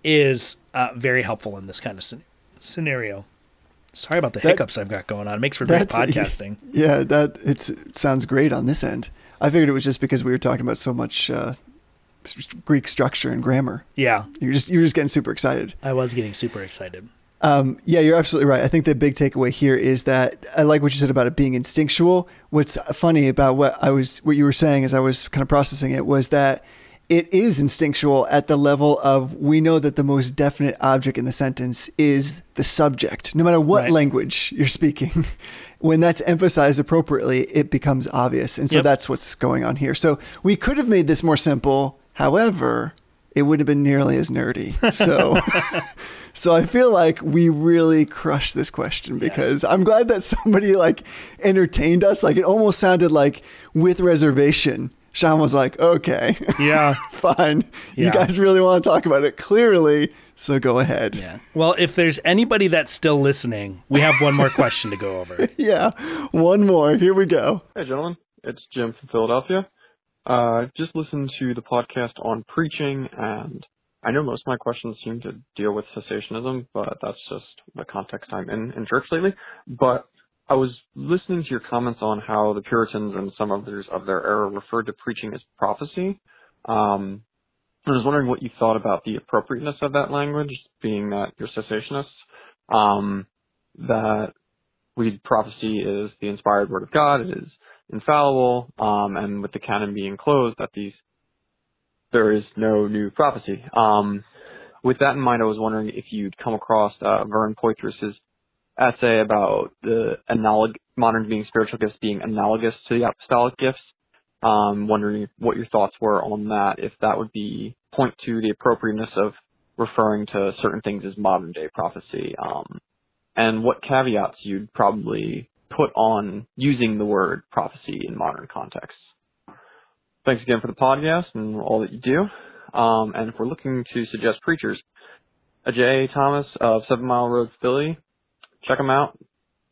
Speaker 2: is uh, very helpful in this kind of scenario. Sorry about the
Speaker 1: That-
Speaker 2: hiccups I've got going on. It makes for great podcasting.
Speaker 1: Yeah, that it's, it sounds great on this end. I figured it was just because we were talking about so much uh, Greek structure and grammar.
Speaker 2: Yeah,
Speaker 1: You're just you're just getting super excited.
Speaker 2: I was getting super excited.
Speaker 1: Um, yeah, you're absolutely right. I think the big takeaway here is that I like what you said about it being instinctual. What's funny about what I was, what you were saying as I was kind of processing it was that it is instinctual at the level of we know that the most definite object in the sentence is the subject, no matter what
Speaker 2: Right.
Speaker 1: language you're speaking. when that's emphasized appropriately, it becomes obvious. And so
Speaker 2: Yep.
Speaker 1: that's what's going on here. So we could have made this more simple. However, it would have been nearly as nerdy. So So I feel like we really crushed this question because I'm glad that somebody like entertained us. Like it almost sounded like with reservation. Sean was like, okay,
Speaker 2: Yeah.
Speaker 1: fine. You guys really want to talk about it clearly. So go ahead.
Speaker 2: Yeah. Well, if there's anybody that's still listening, we have one more question to go over.
Speaker 1: Yeah. One more. Here we go.
Speaker 8: Hey, gentlemen. It's Jim from Philadelphia. Uh, just listened to the podcast on preaching, and I know most of my questions seem to deal with cessationism, but that's just the context I'm in in church lately. But I was listening to your comments on how the Puritans and some others of their era referred to preaching as prophecy. Um, I was wondering what you thought about the appropriateness of that language, being that you're cessationists. Um, that we prophecy is the inspired word of God. It is infallible, um, and with the canon being closed, that these there is no new prophecy. Um, with that in mind, I was wondering if you'd come across uh, Vern Poythress's essay about the analog modern being spiritual gifts being analogous to the apostolic gifts. Um, wondering what your thoughts were on that, if that would be point to the appropriateness of referring to certain things as modern day prophecy, um, and what caveats you'd probably put on using the word prophecy in modern contexts. Thanks again for the podcast and all that you do. Um, and if we're looking to suggest preachers, Ajay Thomas of Seven Mile Road, Philly, check him out.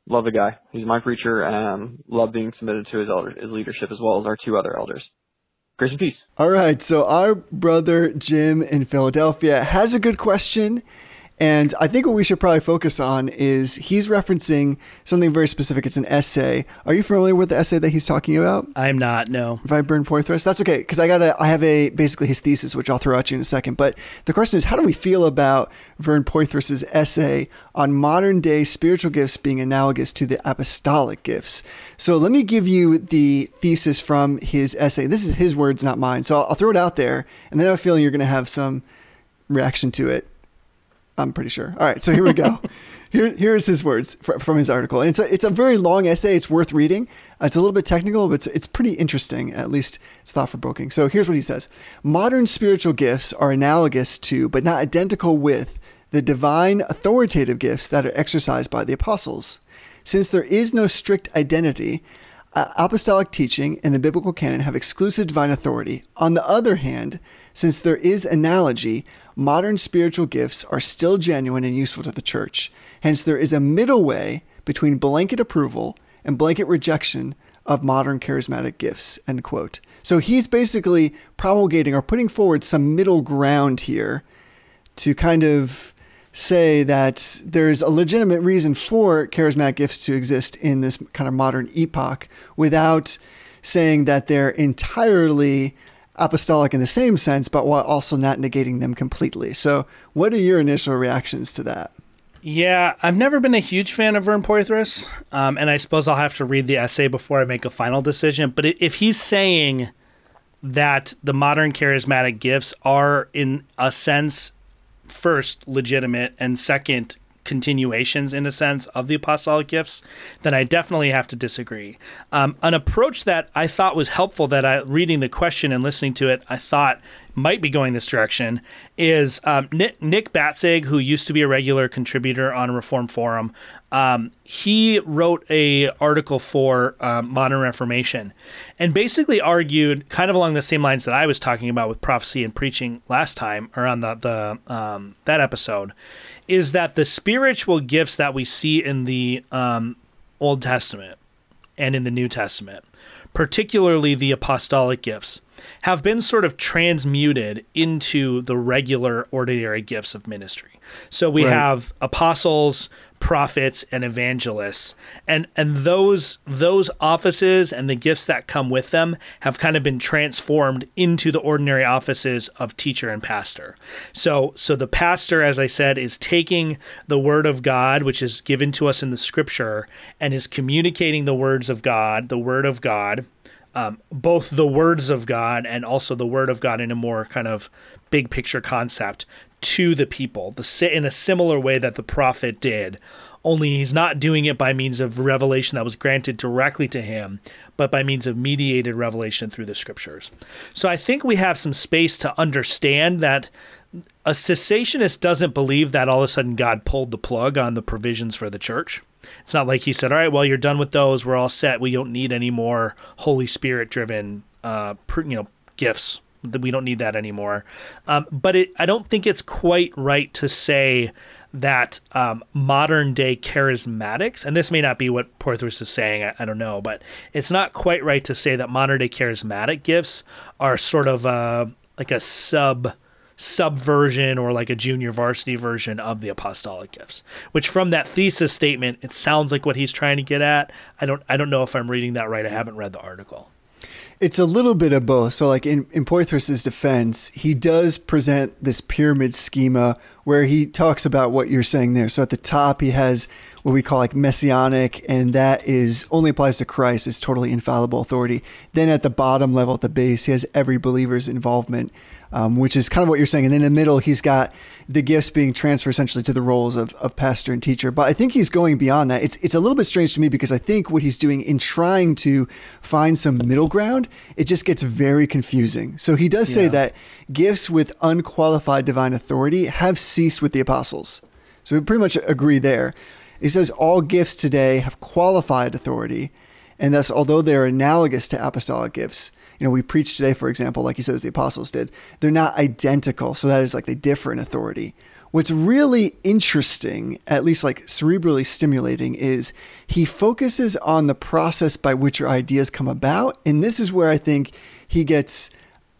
Speaker 8: Love the guy. He's my preacher and um, love being submitted to his elder, his leadership as well as our two other elders. Grace and peace.
Speaker 1: All right. So our brother Jim in Philadelphia has a good question. And I think what we should probably focus on is he's referencing something very specific. It's an essay. Are you familiar with the essay that he's talking about?
Speaker 2: I'm not, no.
Speaker 1: If I burn Poythress, that's okay because I got a I have a basically his thesis which I'll throw at you in a second. But the question is, how do we feel about Vern Poythress's essay on modern day spiritual gifts being analogous to the apostolic gifts? So let me give you the thesis from his essay. This is his words, not mine. So I'll, I'll throw it out there, and then I have a feeling you're going to have some reaction to it. I'm pretty sure. All right, so here we go. Here, here's his words fr- from his article. And it's a, it's a very long essay. It's worth reading. It's a little bit technical, but it's, it's pretty interesting. At least it's thought for provoking. So here's what he says Modern spiritual gifts are analogous to, but not identical with, the divine authoritative gifts that are exercised by the apostles. Since there is no strict identity, apostolic teaching and the biblical canon have exclusive divine authority. On the other hand, since there is analogy, modern spiritual gifts are still genuine and useful to the church. Hence, there is a middle way between blanket approval and blanket rejection of modern charismatic gifts. End quote. So he's basically promulgating or putting forward some middle ground here to kind of say that there's a legitimate reason for charismatic gifts to exist in this kind of modern epoch without saying that they're entirely apostolic in the same sense, but while also not negating them completely. So, what are your initial reactions to that?
Speaker 2: Yeah, I've never been a huge fan of Vern Poythress, um, and I suppose I'll have to read the essay before I make a final decision. But if he's saying that the modern charismatic gifts are, in a sense, first legitimate and second continuations in a sense of the apostolic gifts then i definitely have to disagree um, an approach that i thought was helpful that i reading the question and listening to it i thought might be going this direction is um, Nick, Nick Batzig, who used to be a regular contributor on Reformed Forum. Um, he wrote a article for um, Modern Reformation, and basically argued kind of along the same lines that I was talking about with prophecy and preaching last time, or on the the um, that episode, is that the spiritual gifts that we see in the um, Old Testament and in the New Testament, particularly the apostolic gifts, have been sort of transmuted into the regular, ordinary gifts of ministry. So we
Speaker 1: Right.
Speaker 2: have apostles, prophets, and evangelists, and and those those offices and the gifts that come with them have kind of been transformed into the ordinary offices of teacher and pastor. So so the pastor, as I said, is taking the word of God, which is given to us in the Scripture, and is communicating the words of God, the word of God um, both the words of God and also the word of God in a more kind of big picture concept to the people, the in a similar way that the prophet did. Only he's not doing it by means of revelation that was granted directly to him, but by means of mediated revelation through the scriptures. So I think we have some space to understand that a cessationist doesn't believe that all of a sudden God pulled the plug on the provisions for the church. It's not like he said, "All right, well, you're done with those. We're all set. We don't need any more Holy Spirit driven, uh, you know, gifts. We don't need that anymore." Um, but it, I don't think it's quite right to say that um, modern day charismatics, and this may not be what Poythress is saying, I, I don't know, but it's not quite right to say that modern day charismatic gifts are sort of uh, like a sub subversion or like a junior varsity version of the apostolic gifts which from that thesis statement it sounds like what he's trying to get at. I don't i don't know if i'm reading that right. I haven't read the article
Speaker 1: It's a little bit of both. So, like in, in Poythress's defense, he does present this pyramid schema where he talks about what you're saying there. So, at the top, he has what we call like messianic, and that is only applies to Christ, is totally infallible authority. Then, at the bottom level, at the base, he has every believer's involvement, um, which is kind of what you're saying. And in the middle, he's got the gifts being transferred essentially to the roles of, of pastor and teacher. But I think he's going beyond that. It's it's a little bit strange to me because I think what he's doing in trying to find some middle ground, it just gets very confusing. So he does say
Speaker 2: Yeah.
Speaker 1: that gifts with unqualified divine authority have ceased with the apostles. So we pretty much agree there. He says all gifts today have qualified authority, and thus, although they're analogous to apostolic gifts, you know, we preach today, for example, like he says the apostles did, they're not identical. So that is like they differ in authority. What's really interesting, at least like cerebrally stimulating, is he focuses on the process by which your ideas come about. And this is where I think he gets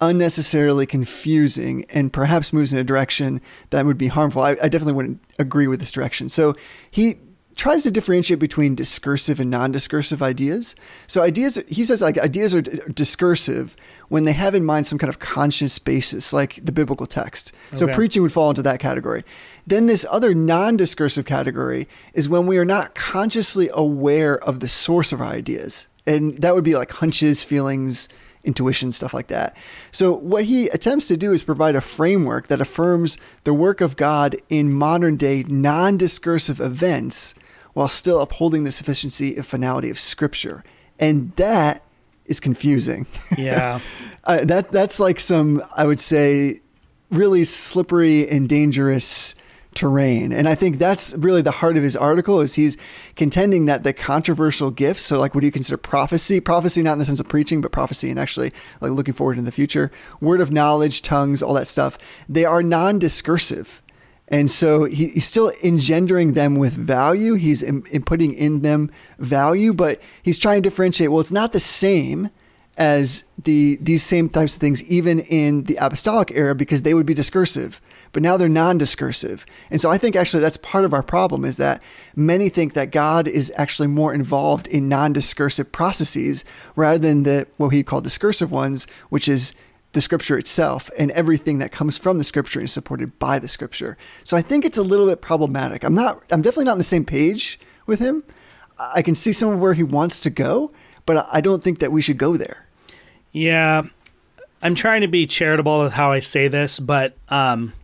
Speaker 1: unnecessarily confusing and perhaps moves in a direction that would be harmful. I, I definitely wouldn't agree with this direction. So he tries to differentiate between discursive and non-discursive ideas. So ideas, he says, like ideas are d- discursive when they have in mind some kind of conscious basis, like the biblical text. So
Speaker 2: Okay.
Speaker 1: preaching would fall into that category. Then this other non-discursive category is when we are not consciously aware of the source of our ideas, and that would be like hunches, feelings, intuition, stuff like that. So, what he attempts to do is provide a framework that affirms the work of God in modern day non discursive events while still upholding the sufficiency and finality of Scripture. And that is confusing.
Speaker 2: yeah
Speaker 1: uh, that That's like some, I would say, really slippery and dangerous terrain and i think that's really the heart of his article is he's contending that the controversial gifts so like what do you consider prophecy prophecy not in the sense of preaching but prophecy and actually like looking forward in the future word of knowledge tongues all that stuff they are non-discursive and so he, he's still engendering them with value. He's in, in putting in them value but he's trying to differentiate. Well it's not the same as the these same types of things even in the apostolic era because they would be discursive but now they're non-discursive. And so i think actually that's part of our problem is that many think that god is actually more involved in non-discursive processes rather than the what he called discursive ones which is the scripture itself and everything that comes from the scripture is supported by the scripture so i think it's a little bit problematic i'm not i'm definitely not on the same page with him i can see some of where he wants to go but i don't think that we should go there
Speaker 2: Yeah, I'm trying to be charitable with how I say this, but um,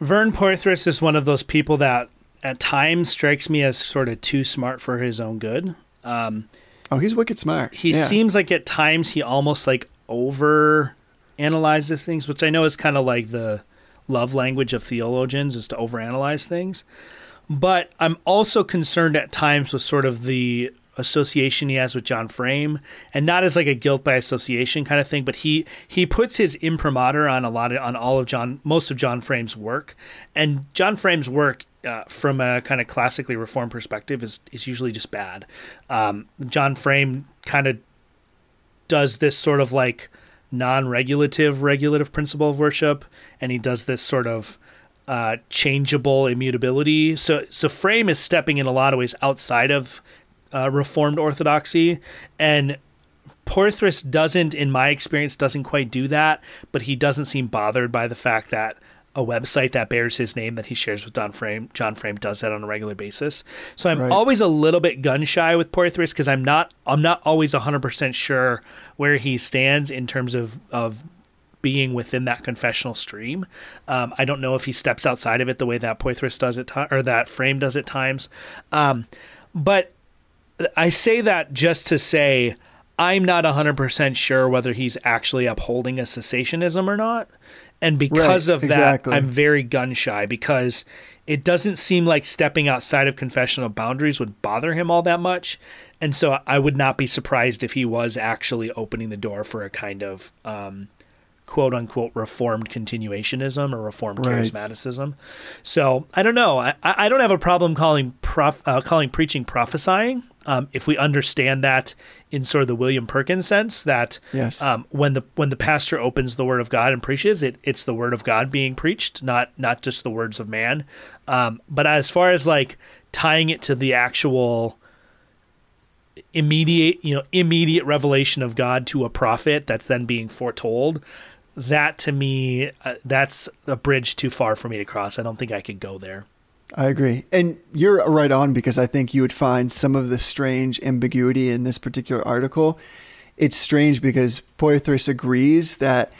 Speaker 2: Vern Poythress is one of those people that at times strikes me as sort of too smart for his own good. Um,
Speaker 1: Oh, he's wicked smart.
Speaker 2: he
Speaker 1: Yeah.
Speaker 2: seems like at times he almost like over analyzes things, which I know is kind of like the love language of theologians is to overanalyze things. But I'm also concerned at times with sort of the association he has with John Frame, and not as like a guilt by association kind of thing, but he he puts his imprimatur on a lot of on all of John most of John Frame's work, and John Frame's work. Uh, from a kind of classically reformed perspective, is is usually just bad. Um, John Frame kind of does this sort of like non-regulative regulative principle of worship, and he does this sort of uh, changeable immutability. So so Frame is stepping in a lot of ways outside of uh, Reformed orthodoxy, and Poythress doesn't, in my experience, doesn't quite do that. But he doesn't seem bothered by the fact that a website that bears his name that he shares with John Frame, John Frame does that on a regular basis. So I'm
Speaker 1: Right.
Speaker 2: always a little bit gun shy with Poythress because I'm not I'm not always 100% sure where he stands in terms of of being within that confessional stream. Um, I don't know if he steps outside of it the way that Poythress does at times, or that Frame does at times. Um, but I say that just to say I'm not 100% sure whether he's actually upholding a cessationism or not. And because
Speaker 1: Right,
Speaker 2: of that,
Speaker 1: exactly.
Speaker 2: I'm very gun shy because it doesn't seem like stepping outside of confessional boundaries would bother him all that much. And so I would not be surprised if he was actually opening the door for a kind of um, quote unquote reformed continuationism or reformed
Speaker 1: Right.
Speaker 2: charismaticism. So I don't know. I, I don't have a problem calling prof, uh, calling preaching prophesying. Um, if we understand that in sort of the William Perkins sense, that
Speaker 1: Yes.
Speaker 2: um, when the when the pastor opens the Word of God and preaches it, it's the Word of God being preached, not not just the words of man. Um, but as far as like tying it to the actual immediate you know immediate revelation of god to a prophet that's then being foretold that to me uh, that's a bridge too far for me to cross i don't think i could go there
Speaker 1: I agree. And you're right on because I think you would find some of the strange ambiguity in this particular article. It's strange because Poythress agrees that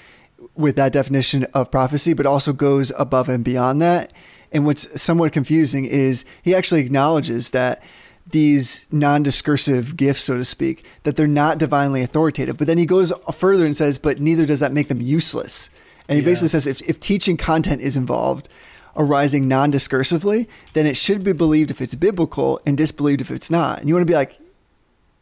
Speaker 1: with that definition of prophecy, but also goes above and beyond that. And what's somewhat confusing is he actually acknowledges that these non-discursive gifts, so to speak, that they're not divinely authoritative. But then he goes further and says, but neither does that make them useless. And he
Speaker 2: Yeah.
Speaker 1: basically says if, if teaching content is involved, arising non-discursively, then it should be believed if it's biblical and disbelieved if it's not. And you want to be like,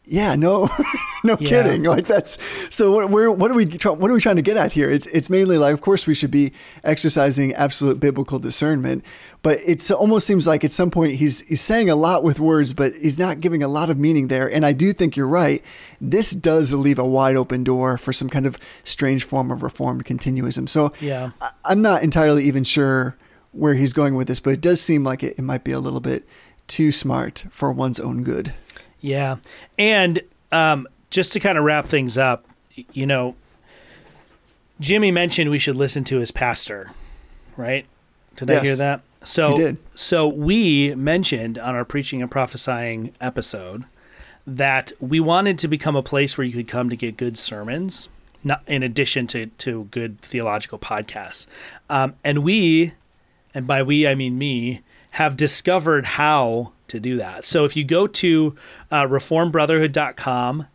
Speaker 1: yeah, no, no
Speaker 2: Yeah.
Speaker 1: kidding. Like that's so. What, we're, what are we? try- What are we trying to get at here? It's it's mainly like, of course, we should be exercising absolute biblical discernment, but it almost seems like at some point he's he's saying a lot with words, but he's not giving a lot of meaning there. And I do think you're right. This does leave a wide open door for some kind of strange form of reformed continuism. So
Speaker 2: Yeah.
Speaker 1: I, I'm not entirely even sure where he's going with this, but it does seem like it, it might be a little bit too smart for one's own good.
Speaker 2: Yeah. And um, just to kind of wrap things up, you know, Jimmy mentioned we should listen to his pastor, right? Did I hear that? So, so we mentioned on our preaching and prophesying episode that we wanted to become a place where you could come to get good sermons, not in addition to to good theological podcasts. Um, and we, and by we I mean me, have discovered how to do that. So if you go to uh, reformbrotherhood.com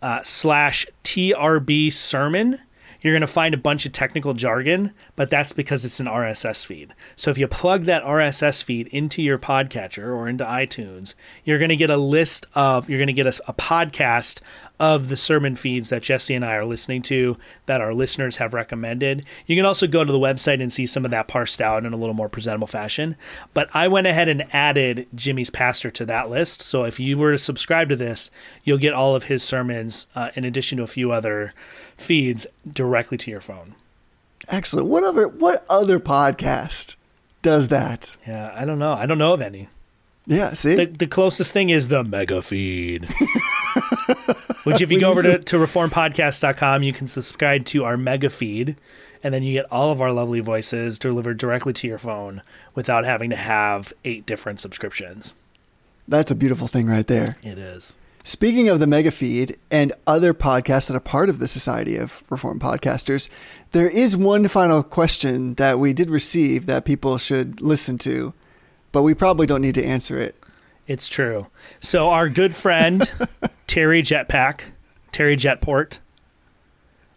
Speaker 2: uh, slash TRB sermon, you're going to find a bunch of technical jargon, but that's because it's an RSS feed. So if you plug that RSS feed into your podcatcher or into iTunes, you're going to get a list of, you're going to get a, a podcast of the sermon feeds that Jesse and I are listening to that our listeners have recommended. You can also go to the website and see some of that parsed out in a little more presentable fashion. But I went ahead and added Jimmy's pastor to that list. So if you were to subscribe to this, you'll get all of his sermons uh, in addition to a few other feeds directly to your phone.
Speaker 1: Excellent. What other what other podcast does that?
Speaker 2: Yeah, I don't know. I don't know of any.
Speaker 1: Yeah, see?
Speaker 2: The, the closest thing is the mega feed. Which, if you go over to, to reformpodcast.com, you can subscribe to our mega feed, and then you get all of our lovely voices delivered directly to your phone without having to have eight different subscriptions.
Speaker 1: That's a beautiful thing right there.
Speaker 2: It is.
Speaker 1: Speaking of the mega feed and other podcasts that are part of the Society of Reform Podcasters, there is one final question that we did receive that people should listen to, but we probably don't need to answer it.
Speaker 2: It's true. So, our good friend, Terry Jetpack, Terry Jetport,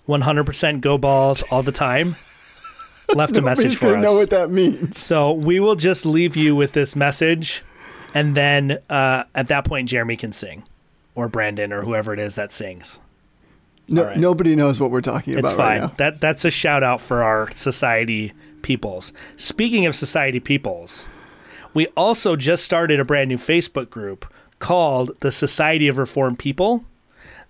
Speaker 2: 100% go balls all the time, left a message for us.
Speaker 1: know what that means.
Speaker 2: So we will just leave you with this message, and then uh, at that point, Jeremy can sing, or Brandon, or whoever it is that sings.
Speaker 1: No,
Speaker 2: right.
Speaker 1: Nobody knows what we're talking about.
Speaker 2: It's fine.
Speaker 1: right.
Speaker 2: That that's a shout out for our society peoples. Speaking of society peoples, we also just started a brand new Facebook group called the Society of Reformed People.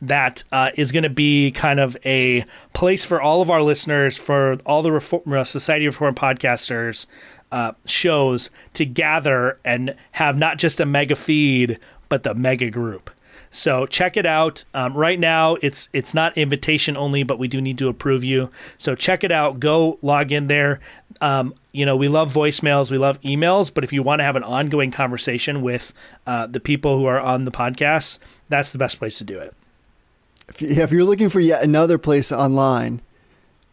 Speaker 2: That uh, is going to be kind of a place for all of our listeners, for all the Reform, uh, Society of Reformed podcasters uh, shows to gather and have not just a mega feed, but the mega group. So check it out. Um, right now, it's it's not invitation only, but we do need to approve you. So check it out. Go log in there. Um, you know, we love voicemails, we love emails, but if you want to have an ongoing conversation with uh, the people who are on the podcast, that's the best place to do it.
Speaker 1: If, you, if you're looking for yet another place online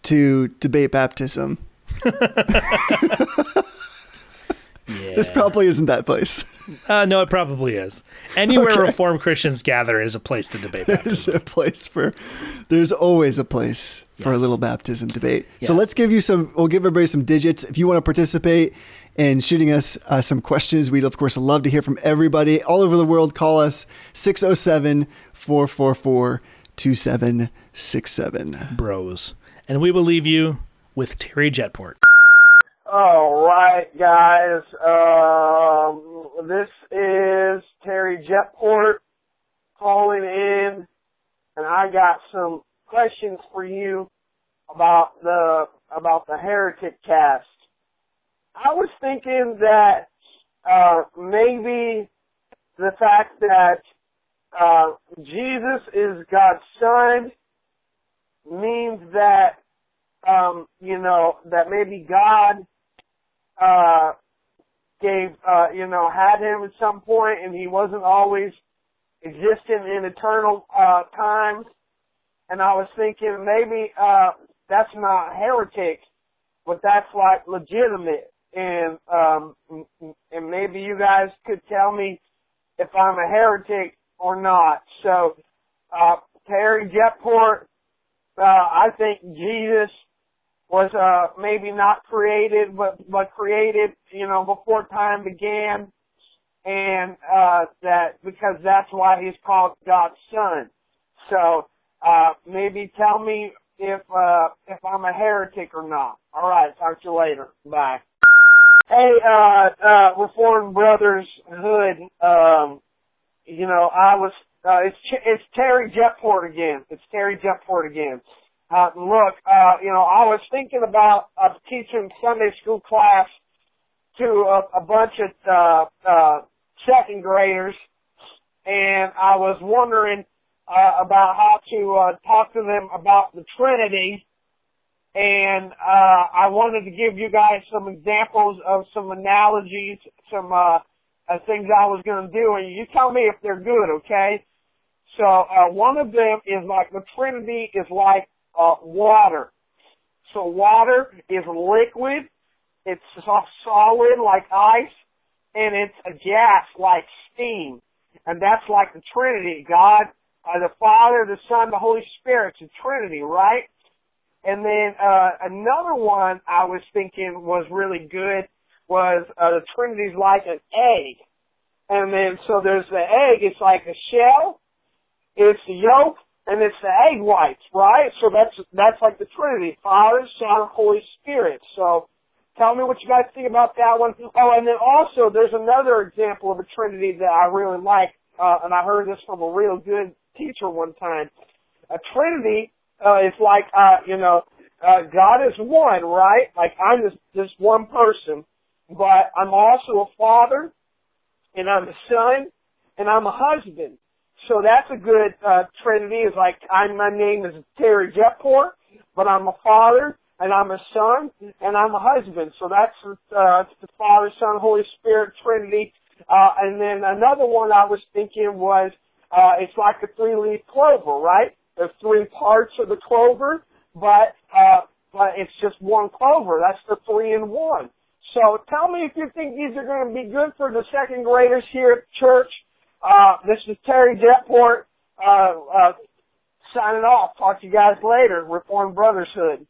Speaker 1: to debate baptism,
Speaker 2: Yeah.
Speaker 1: this probably isn't that place.
Speaker 2: uh, no, it probably is. Anywhere
Speaker 1: Okay.
Speaker 2: Reformed Christians gather is a place to debate
Speaker 1: There's
Speaker 2: baptism.
Speaker 1: a place for, there's always a place for a little baptism debate. So let's give you some, we'll give everybody some digits. If you want to participate in shooting us uh, some questions, we'd of course love to hear from everybody all over the world. Call us 607 444 2767.
Speaker 2: Bros. And we will leave you with Terry Jetport.
Speaker 9: All right, guys. Um, this is Terry Jetport calling in, and I got some questions for you about the about the Heretic Cast. I was thinking that uh, maybe the fact that uh, Jesus is God's son means that um, you know that maybe God uh, gave, uh, you know, had him at some point and he wasn't always existent in eternal, uh, times. And I was thinking maybe, uh, that's not heretic, but that's like legitimate. And, um, and maybe you guys could tell me if I'm a heretic or not. So, uh, Terry Jetport, uh, I think Jesus was uh maybe not created but but created you know before time began. And uh that because that's why he's called God's son. So uh maybe tell me if uh if I'm a heretic or not. All right talk to you later. Bye. Hey uh uh reformed brothers hood um you know I was uh it's it's Terry Jetport again. It's Terry Jetport again uh, look, uh, you know, I was thinking about uh, teaching Sunday school class to a, a bunch of uh, uh, second graders, and I was wondering uh, about how to uh, talk to them about the Trinity. And uh, I wanted to give you guys some examples of some analogies, some uh, uh, things I was going to do, and you tell me if they're good, okay? So uh, one of them is like the Trinity is like uh, water. So water is liquid, it's so- solid like ice, and it's a gas like steam. And that's like the Trinity, God, uh, the Father, the Son, the Holy Spirit. It's a Trinity, right? And then uh, another one I was thinking was really good was uh, the Trinity's like an egg. And then so there's the egg, it's like a shell, it's the yolk, and it's the egg whites, right? So that's that's like the Trinity, Father, Son, Holy Spirit. So tell me what you guys think about that one. Oh, and then also there's another example of a Trinity that I really like, uh, and I heard this from a real good teacher one time. A Trinity uh, is like, uh, you know, uh, God is one, right? Like I'm just just one person, but I'm also a father, and I'm a son, and I'm a husband. So that's a good uh, trinity. Is like I'm my name is Terry Jetport, but I'm a father and I'm a son and I'm a husband. So that's uh, the Father, Son, Holy Spirit Trinity. Uh, and then another one I was thinking was uh, it's like a three-leaf clover, right? There's three parts of the clover, but uh, but it's just one clover. That's the three in one. So tell me if you think these are going to be good for the second graders here at church. Uh, this is Terry Jetport, uh, uh, signing off. Talk to you guys later. Reformed Brotherhood.